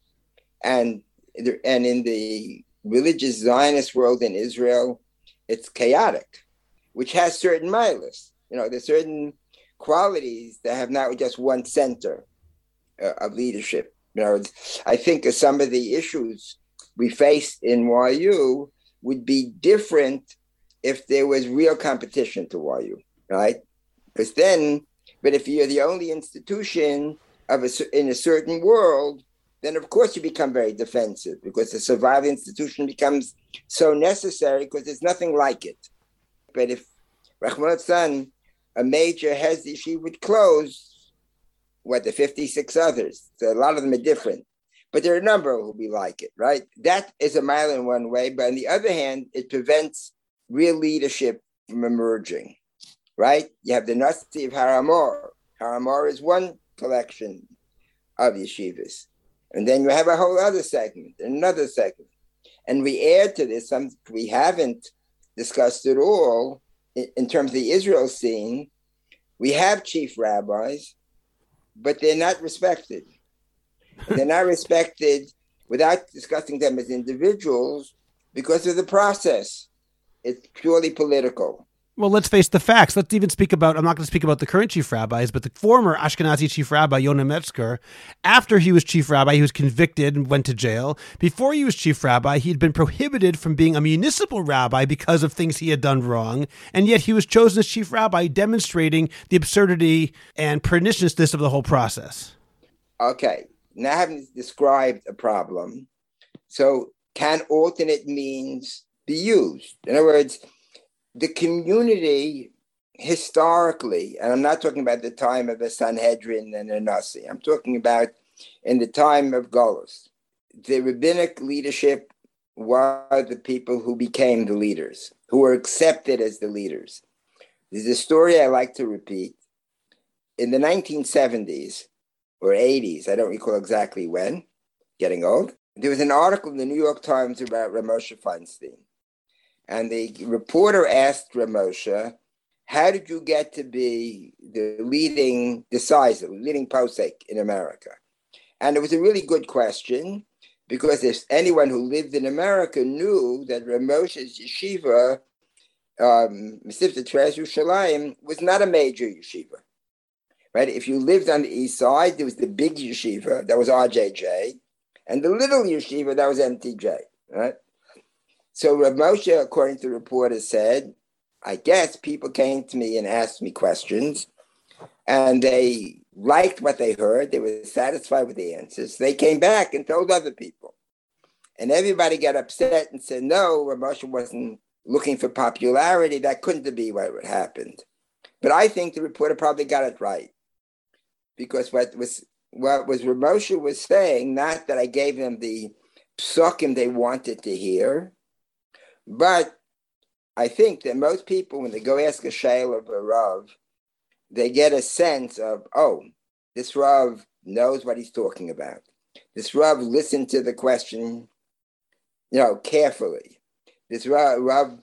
And, and in the religious Zionist world in Israel, it's chaotic, which has certain milas. You know, there's certain qualities that have not just one center uh, of leadership. You know, I think some of the issues we faced in YU would be different if there was real competition to YU, right? Because then, but if you're the only institution of a, in a certain world, then of course you become very defensive because the survival institution becomes so necessary because there's nothing like it. But if Rahman son, a major Hezdi, she would close what the 56 others. So a lot of them are different. But there are a number who be like it, right? That is a mile in one way. But on the other hand, it prevents real leadership from emerging, right? You have the Nasi of Har Hamor. Har Hamor is one collection of yeshivas. And then you have a whole other segment, another segment. And we add to this something we haven't discussed at all in, terms of the Israel scene. We have chief rabbis, but they're not respected. [LAUGHS] they're not respected without discussing them as individuals because of the process. It's purely political. Well, let's face the facts. Let's even speak about, I'm not going to speak about the current chief rabbis, but the former Ashkenazi chief rabbi, Yonah Metzger, after he was chief rabbi, he was convicted and went to jail. Before he was chief rabbi, he'd been prohibited from being a municipal rabbi because of things he had done wrong. And yet he was chosen as chief rabbi, demonstrating the absurdity and perniciousness of the whole process. Okay. Now, having described a problem, so can alternate means be used? In other words, the community historically, and I'm not talking about the time of the Sanhedrin and the Nasi, I'm talking about in the time of Golos. The rabbinic leadership were the people who became the leaders, who were accepted as the leaders. There's a story I like to repeat. In the 1970s or 80s, I don't recall exactly when, getting old, there was an article in the New York Times about Reb Moshe Feinstein. And the reporter asked Reb Moshe, how did you get to be the leading decisive, leading posek in America? And it was a really good question because if anyone who lived in America knew that Reb Moshe's yeshiva, um, Yerushalayim, was not a major yeshiva. Right? If you lived on the east side, there was the big yeshiva, that was RJJ, and the little yeshiva, that was MTJ. Right? So Rav Moshe, according to the reporter, said, I guess people came to me and asked me questions, and they liked what they heard. They were satisfied with the answers. They came back and told other people. And everybody got upset and said, no, Rav Moshe wasn't looking for popularity. That couldn't be what happened. But I think the reporter probably got it right. Because what was what was Reb Moshe was saying, not that I gave them the psukim they wanted to hear, but I think that most people, when they go ask a shayla of a Rav, they get a sense of, oh, this Rav knows what he's talking about. This Rav listened to the question, you know, carefully. This Rav, Rav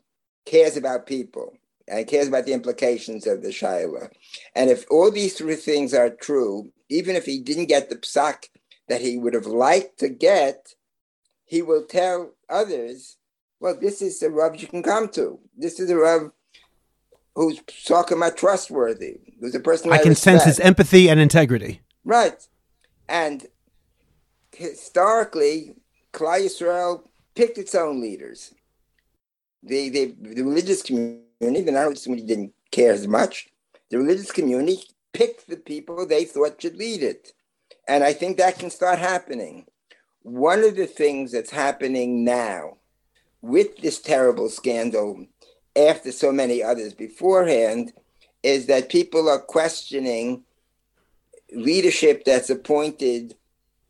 cares about people. and cares about the implications of the Shaila. And if all these three things are true, even if he didn't get the psak that he would have liked to get, he will tell others, well, this is the Rav you can come to. This is the Rav who's talking about trustworthy, who's a person I, I can respect. sense his empathy and integrity. Right. And historically, Klal Yisrael picked its own leaders. The, the, the religious community, the non-religious community didn't care as much. The religious community picked the people they thought should lead it. And I think that can start happening. One of the things that's happening now with this terrible scandal, after so many others beforehand, is that people are questioning leadership that's appointed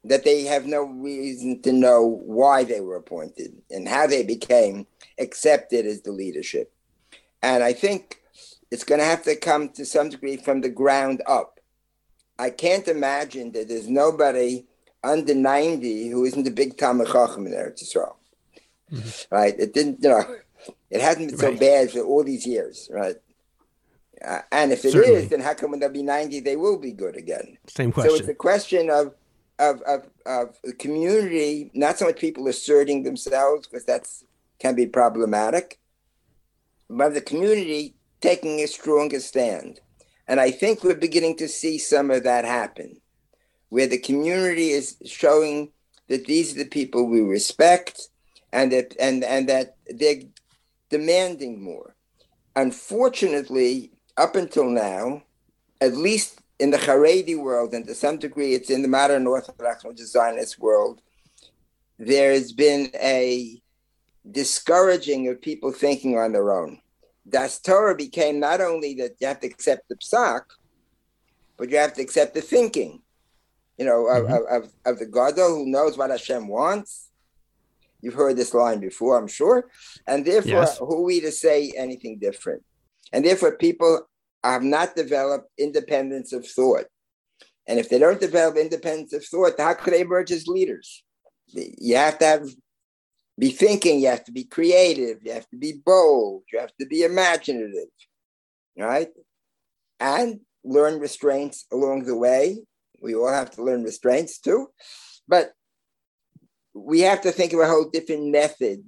that they have no reason to know why they were appointed and how they became accepted as the leadership. And I think it's going to have to come to some degree from the ground up. I can't imagine that there's nobody under 90 who isn't a big Talmid Chacham in Eretz Yisrael. Mm-hmm. Right? It didn't, you know, it hasn't been so right. bad for all these years, right? Uh, and if it Certainly. is, then how come when they'll be 90, they will be good again? Same question. So it's a question of, of, of, of the community, not so much people asserting themselves, because that's can be problematic, but the community taking a stronger stand. And I think we're beginning to see some of that happen, where the community is showing that these are the people we respect and that and, and that they're demanding more. Unfortunately, up until now, at least in the Haredi world, and to some degree it's in the modern Orthodox or Zionist world, there's been a discouraging of people thinking on their own. Das Torah became not only that you have to accept the psak, but you have to accept the thinking, you know, of, mm-hmm. of, of, the Gadol who knows what Hashem wants. You've heard this line before, I'm sure. And therefore, yes. who are we to say anything different? And therefore, people have not developed independence of thought. And if they don't develop independence of thought, how could they emerge as leaders? You have to have be thinking, you have to be creative, you have to be bold, you have to be imaginative, right? And learn restraints along the way. We all have to learn restraints too. But we have to think of a whole different method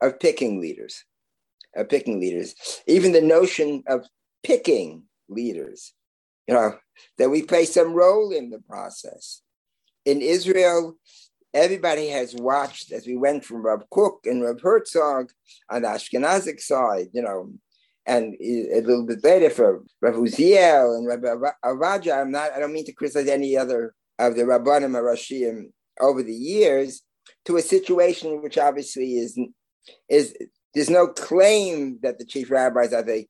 of picking leaders, of picking leaders. Even the notion of picking leaders, you know, that we play some role in the process. In Israel, everybody has watched as we went from Rav Kook and Rav Herzog on the Ashkenazic side, you know, and a little bit later for Rav Uziel and Rav Ovadia. I'm not, I don't mean to criticize any other of the Rabbanim Arashim over the years to a situation which obviously is, is there's no claim that the chief rabbis are the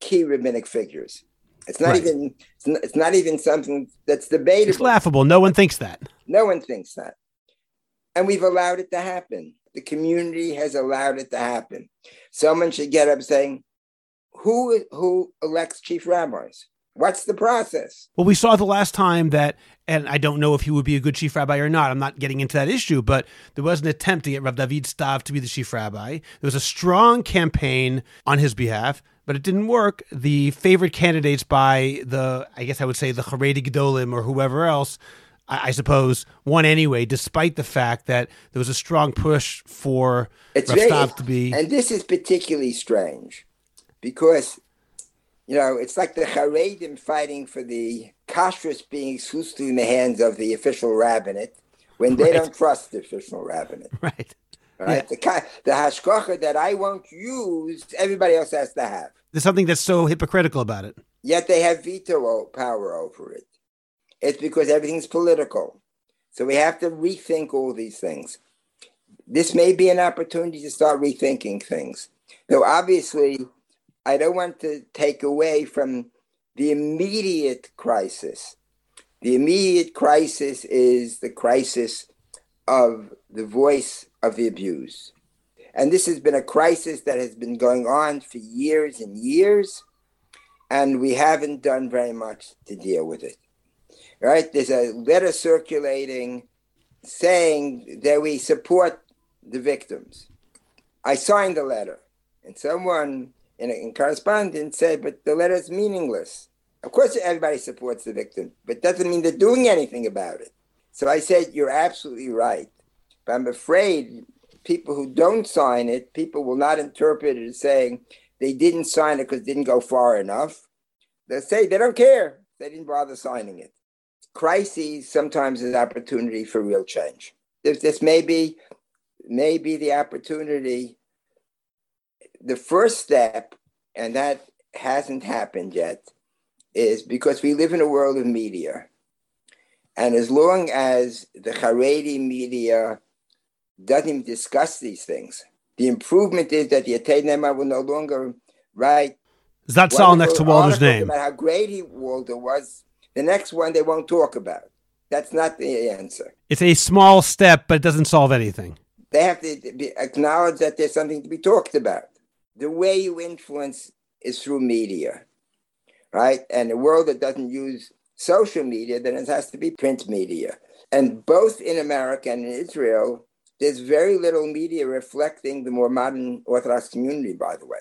key rabbinic figures. It's not right. even it's not even something that's debatable. It's laughable. No one thinks that. No one thinks that. And we've allowed it to happen. The community has allowed it to happen. Someone should get up saying, who, who elects chief rabbis? What's the process? Well, we saw the last time that, and I don't know if he would be a good chief rabbi or not. I'm not getting into that issue, but there was an attempt to get Rav David Stav to be the chief rabbi. There was a strong campaign on his behalf, but it didn't work. The favorite candidates by the, I guess I would say, the Haredi Gedolim or whoever else I, suppose, won anyway, despite the fact that there was a strong push for it's Rav to be. And this is particularly strange because, you know, it's like the Haredim fighting for the kashrus being exclusively in the hands of the official rabbinate when they right. don't trust the official rabbinate. [LAUGHS] Right. Right. Yeah. The, the hashgacha that I won't use, everybody else has to have. There's something that's so hypocritical about it. Yet they have veto power over it. It's because everything's political. So we have to rethink all these things. This may be an opportunity to start rethinking things. Though obviously, I don't want to take away from the immediate crisis. The immediate crisis is the crisis of the voice of the abused. And this has been a crisis that has been going on for years and years, and we haven't done very much to deal with it right? There's a letter circulating saying that we support the victims. I signed the letter, and someone in, in correspondence said, but the letter is meaningless. Of course, everybody supports the victim, but doesn't mean they're doing anything about it. So I said, you're absolutely right. But I'm afraid people who don't sign it, people will not interpret it as saying they didn't sign it because it didn't go far enough. They'll say they don't care. They didn't bother signing it. Crises sometimes is opportunity for real change. This, this may be, may be the opportunity. The first step, and that hasn't happened yet, is because we live in a world of media. And as long as the Haredi media doesn't even discuss these things, the improvement is that the Ne'eman will no longer write. That's all next to Walder's name. About how great he, Walder was. The next one they won't talk about. That's not the answer. It's a small step, but it doesn't solve anything. They have to be, acknowledge that there's something to be talked about. The way you influence is through media right? And a world that doesn't use social media, then it has to be print media. And both in America and in Israel, there's very little media reflecting the more modern Orthodox community, by the way.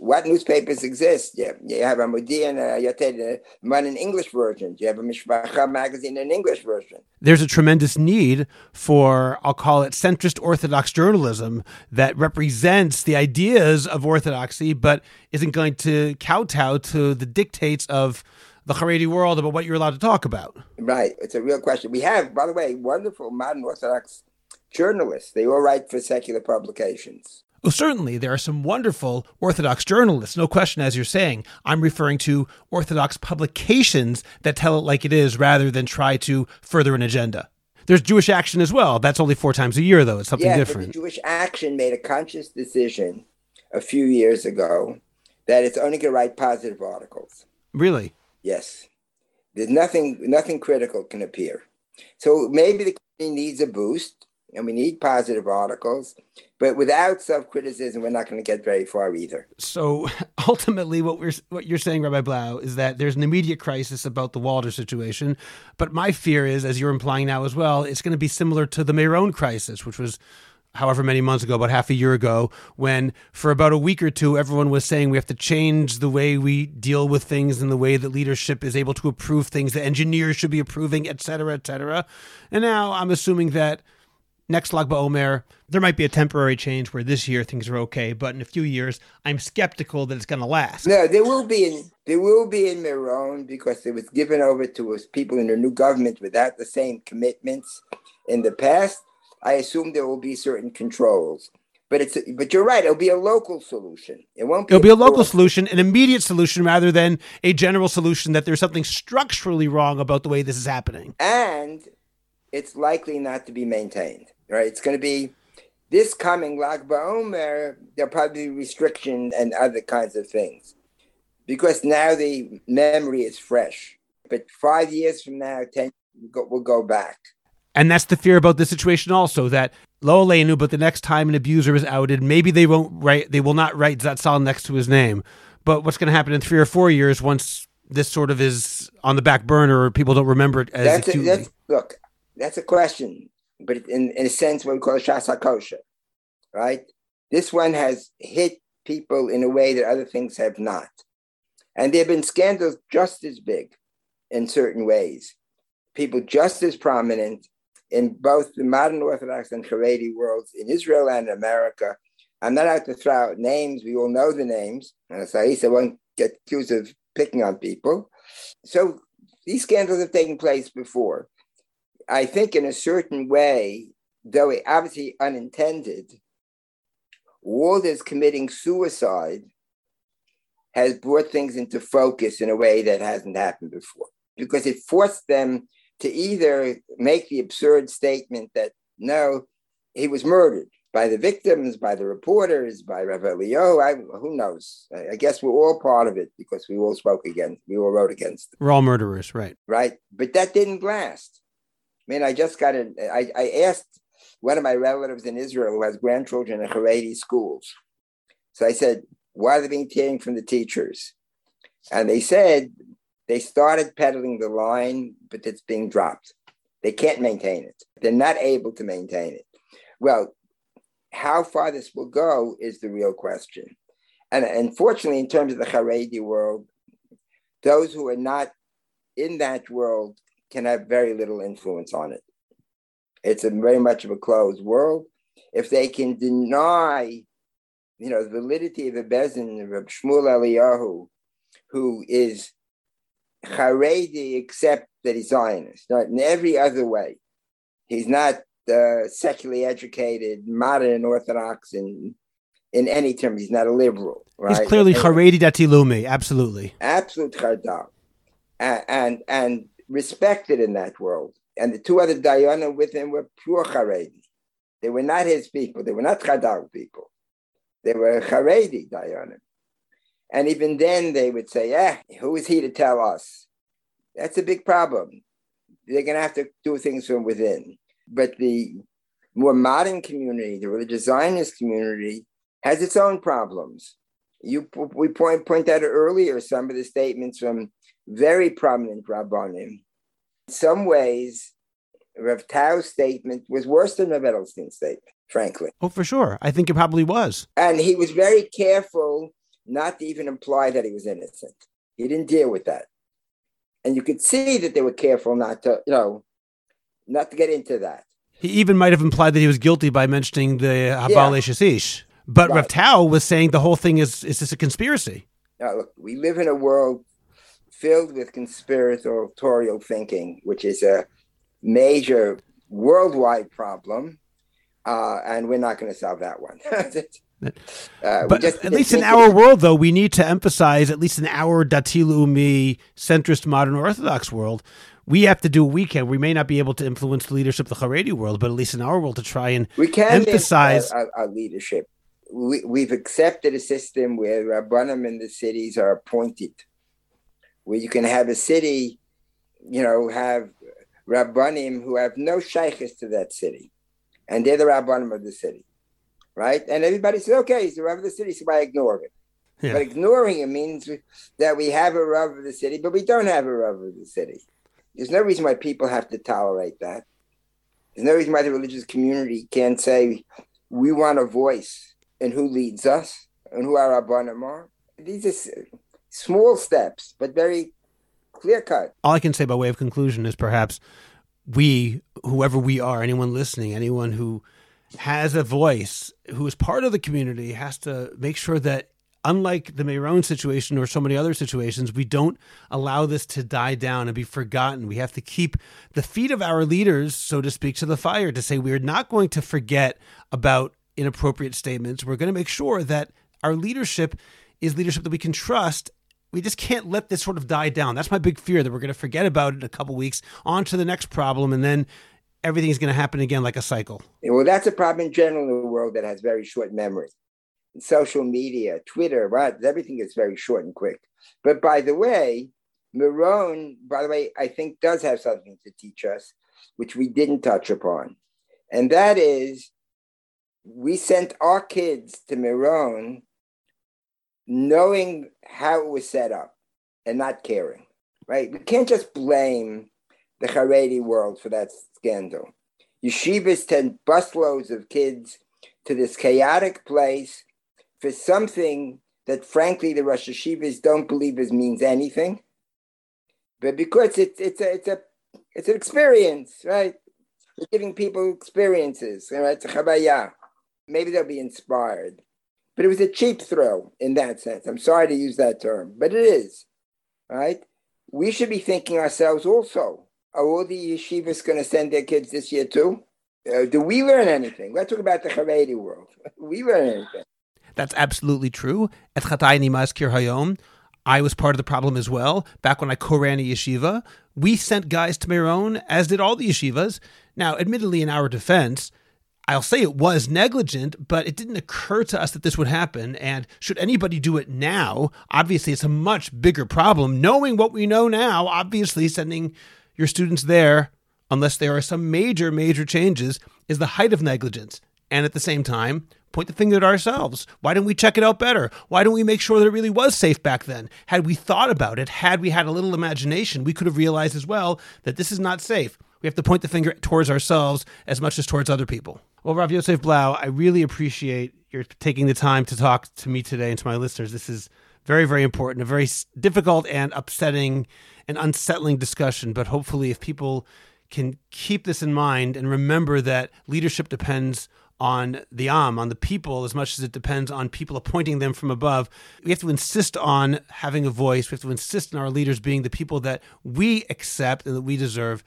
What newspapers exist? You have, you have a Modi'in, uh, Yated, in English version. You have a Mishpacha magazine in English version. There's a tremendous need for, I'll call it centrist Orthodox journalism that represents the ideas of Orthodoxy, but isn't going to kowtow to the dictates of the Haredi world about what you're allowed to talk about. Right. It's a real question. We have, by the way, wonderful modern Orthodox journalists. They all write for secular publications. Well, certainly, there are some wonderful Orthodox journalists, no question, as you're saying. I'm referring to Orthodox publications that tell it like it is rather than try to further an agenda. There's Jewish Action as well. That's only four times a year, though. It's something yeah, different. Jewish Action made a conscious decision a few years ago that it's only going to write positive articles. Really? Yes. There's nothing, nothing critical can appear. So maybe the community needs a boost and we need positive articles. But without self-criticism, we're not going to get very far either. So [LAUGHS] ultimately, what we're what you're saying, Rabbi Blau, is that there's an immediate crisis about the Walder situation. But my fear is, as you're implying now as well, it's going to be similar to the Meron crisis, which was however many months ago, about half a year ago, when for about a week or two, everyone was saying we have to change the way we deal with things and the way that leadership is able to approve things, the engineers should be approving, et cetera, et cetera. And now I'm assuming that next Lag BaOmer, there might be a temporary change where this year things are okay, but in a few years, I'm skeptical that it's going to last. No, there will be in there will be in Meron because it was given over to us people in the new government without the same commitments in the past. I assume there will be certain controls. But it's but you're right. It'll be a local solution. It won't. Be it'll be a local solution, an immediate solution, rather than a general solution that there's something structurally wrong about the way this is happening. And it's likely not to be maintained right? It's going to be this coming Lag BaOmer, there'll probably be restrictions and other kinds of things because now the memory is fresh. But five years from now, 10 we'll go back. And that's the fear about this situation also that Lo Aleinu, but the next time an abuser is outed, maybe they won't write, they will not write Zatzal next to his name. But what's going to happen in three or four years once this sort of is on the back burner or people don't remember it as that's acutely? A, that's, look, that's a question but in, in a sense, what we call Shas HaKosher, right? This one has hit people in a way that other things have not. And there have been scandals just as big in certain ways, people just as prominent in both the modern Orthodox and Haredi worlds in Israel and America. I'm not out to throw out names. We all know the names. And so I won't get accused of picking on people. So these scandals have taken place before. I think in a certain way, though it obviously unintended, Walder's committing suicide has brought things into focus in a way that hasn't happened before because it forced them to either make the absurd statement that no, he was murdered by the victims, by the reporters, by Rav Leo. I, who knows? I, I, guess we're all part of it because we all spoke against, we all wrote against. We're all murderers, right? Right, but that didn't last mean, I just got it. I, I asked one of my relatives in Israel who has grandchildren in Haredi schools. So I said, why are they being taken from the teachers? And they said they started peddling the line, but it's being dropped. They can't maintain it. They're not able to maintain it. Well, how far this will go is the real question. And unfortunately, in terms of the Haredi world, those who are not in that world can have very little influence on it. It's a very much of a closed world. If they can deny, you know, the validity of the Beis Din of Shmuel Eliyahu, who is Haredi except that he's Zionist, not in every other way. He's not uh, secularly educated, modern Orthodox in in any term. He's not a liberal. Right? He's clearly Haredi Dati Leumi, absolutely. Absolute Chardal. And, and, and respected in that world. And the two other Dayanim with him were pure Haredi. They were not his people. They were not Chardal people. They were Haredi Dayanim. And even then they would say, eh, who is he to tell us? That's a big problem. They're going to have to do things from within. But the more modern community, the religious Zionist community, has its own problems. You we point point out earlier some of the statements from very prominent rabbanim. In some ways, Rav Tau's statement was worse than Rav Edelstein's statement, frankly. Oh, for sure. I think it probably was. And he was very careful not to even imply that he was innocent. He didn't deal with that. And you could see that they were careful not to, you know, not to get into that. He even might have implied that he was guilty by mentioning the Habal yeah. But right. Rav Tau was saying the whole thing is is this a conspiracy? Now, look, we live in a world filled with conspiratorial thinking, which is a major worldwide problem, uh, and we're not going to solve that one. [LAUGHS] uh, but just, at least in our world, though, we need to emphasize, at least in our Dati Leumi centrist modern Orthodox world, we have to do what we can. We may not be able to influence the leadership of the Haredi world, but at least in our world, to try and we can emphasize our, our, leadership. We, we've accepted a system where rabbanim in the cities are appointed, where you can have a city, you know, have rabbanim who have no shaychus to that city, and they're the rabbanim of the city, right? And everybody says, okay, he's the rav of the city, so I ignore him. Yeah. But ignoring him means that we have a rav of the city, but we don't have a rav of the city. There's no reason why people have to tolerate that. There's no reason why the religious community can't say, we want a voice in who leads us and who are our rabbanim are. These are small steps, but very clear cut. All I can say by way of conclusion is perhaps we, whoever we are, anyone listening, anyone who has a voice, who is part of the community, has to make sure that unlike the Meron situation or so many other situations, we don't allow this to die down and be forgotten. We have to keep the feet of our leaders, so to speak, to the fire to say we're not going to forget about inappropriate statements. We're going to make sure that our leadership is leadership that we can trust. We just can't let this sort of die down. That's my big fear that we're going to forget about it in a couple weeks, on to the next problem, and then everything's going to happen again like a cycle. Well, that's a problem in general in the world that has very short memory social media, Twitter, right? Everything is very short and quick. But by the way, Meron, by the way, I think does have something to teach us, which we didn't touch upon. And that is we sent our kids to Meron knowing how it was set up and not caring, right? We can't just blame the Haredi world for that scandal. Yeshivas send busloads of kids to this chaotic place for something that frankly the Rosh Yeshivas don't believe is means anything. But because it's it's a it's a it's an experience, right? We're giving people experiences, right? It's a. Maybe they'll be inspired. But it was a cheap thrill in that sense. I'm sorry to use that term, but it is, right? We should be thinking ourselves also, are all the yeshivas going to send their kids this year too? Uh, do we learn anything? Let's talk about the Haredi world. [LAUGHS] we learn anything. That's absolutely true. Et Chatayni Mazkir Hayom. I was part of the problem as well. Back when I co-ran a yeshiva, we sent guys to Meron, as did all the yeshivas. Now, admittedly, in our defense, I'll say it was negligent, but it didn't occur to us that this would happen. And should anybody do it now, obviously it's a much bigger problem. Knowing what we know now, obviously sending your students there, unless there are some major, major changes, is the height of negligence. And at the same time, point the finger at ourselves. Why didn't we check it out better? Why didn't we make sure that it really was safe back then? Had we thought about it, had we had a little imagination, we could have realized as well that this is not safe. We have to point the finger towards ourselves as much as towards other people. Well, Rav Yosef Blau, I really appreciate your taking the time to talk to me today and to my listeners. This is very, very important, a very difficult and upsetting and unsettling discussion. But hopefully, if people can keep this in mind and remember that leadership depends on the Am, on the people, as much as it depends on people appointing them from above. We have to insist on having a voice. We have to insist on our leaders being the people that we accept and that we deserve.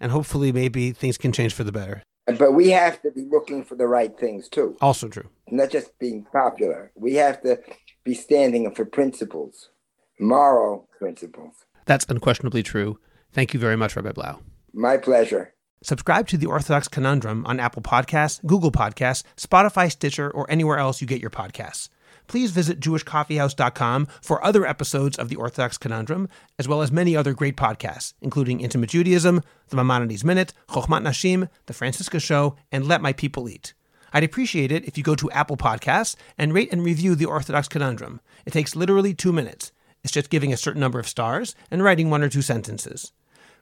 And hopefully, maybe things can change for the better. But we have to be looking for the right things too. Also true. Not just being popular. We have to be standing for principles, moral principles. That's unquestionably true. Thank you very much, Rabbi Blau. My pleasure. Subscribe to the Orthodox Conundrum on Apple Podcasts, Google Podcasts, Spotify, Stitcher, or anywhere else you get your podcasts. Please visit jewishcoffeehouse.com for other episodes of the Orthodox Conundrum, as well as many other great podcasts, including Intimate Judaism, The Maimonides Minute, Chochmat Nashim, The Francisca Show, and Let My People Eat. I'd appreciate it if you go to Apple Podcasts and rate and review the Orthodox Conundrum. It takes literally two minutes. It's just giving a certain number of stars and writing one or two sentences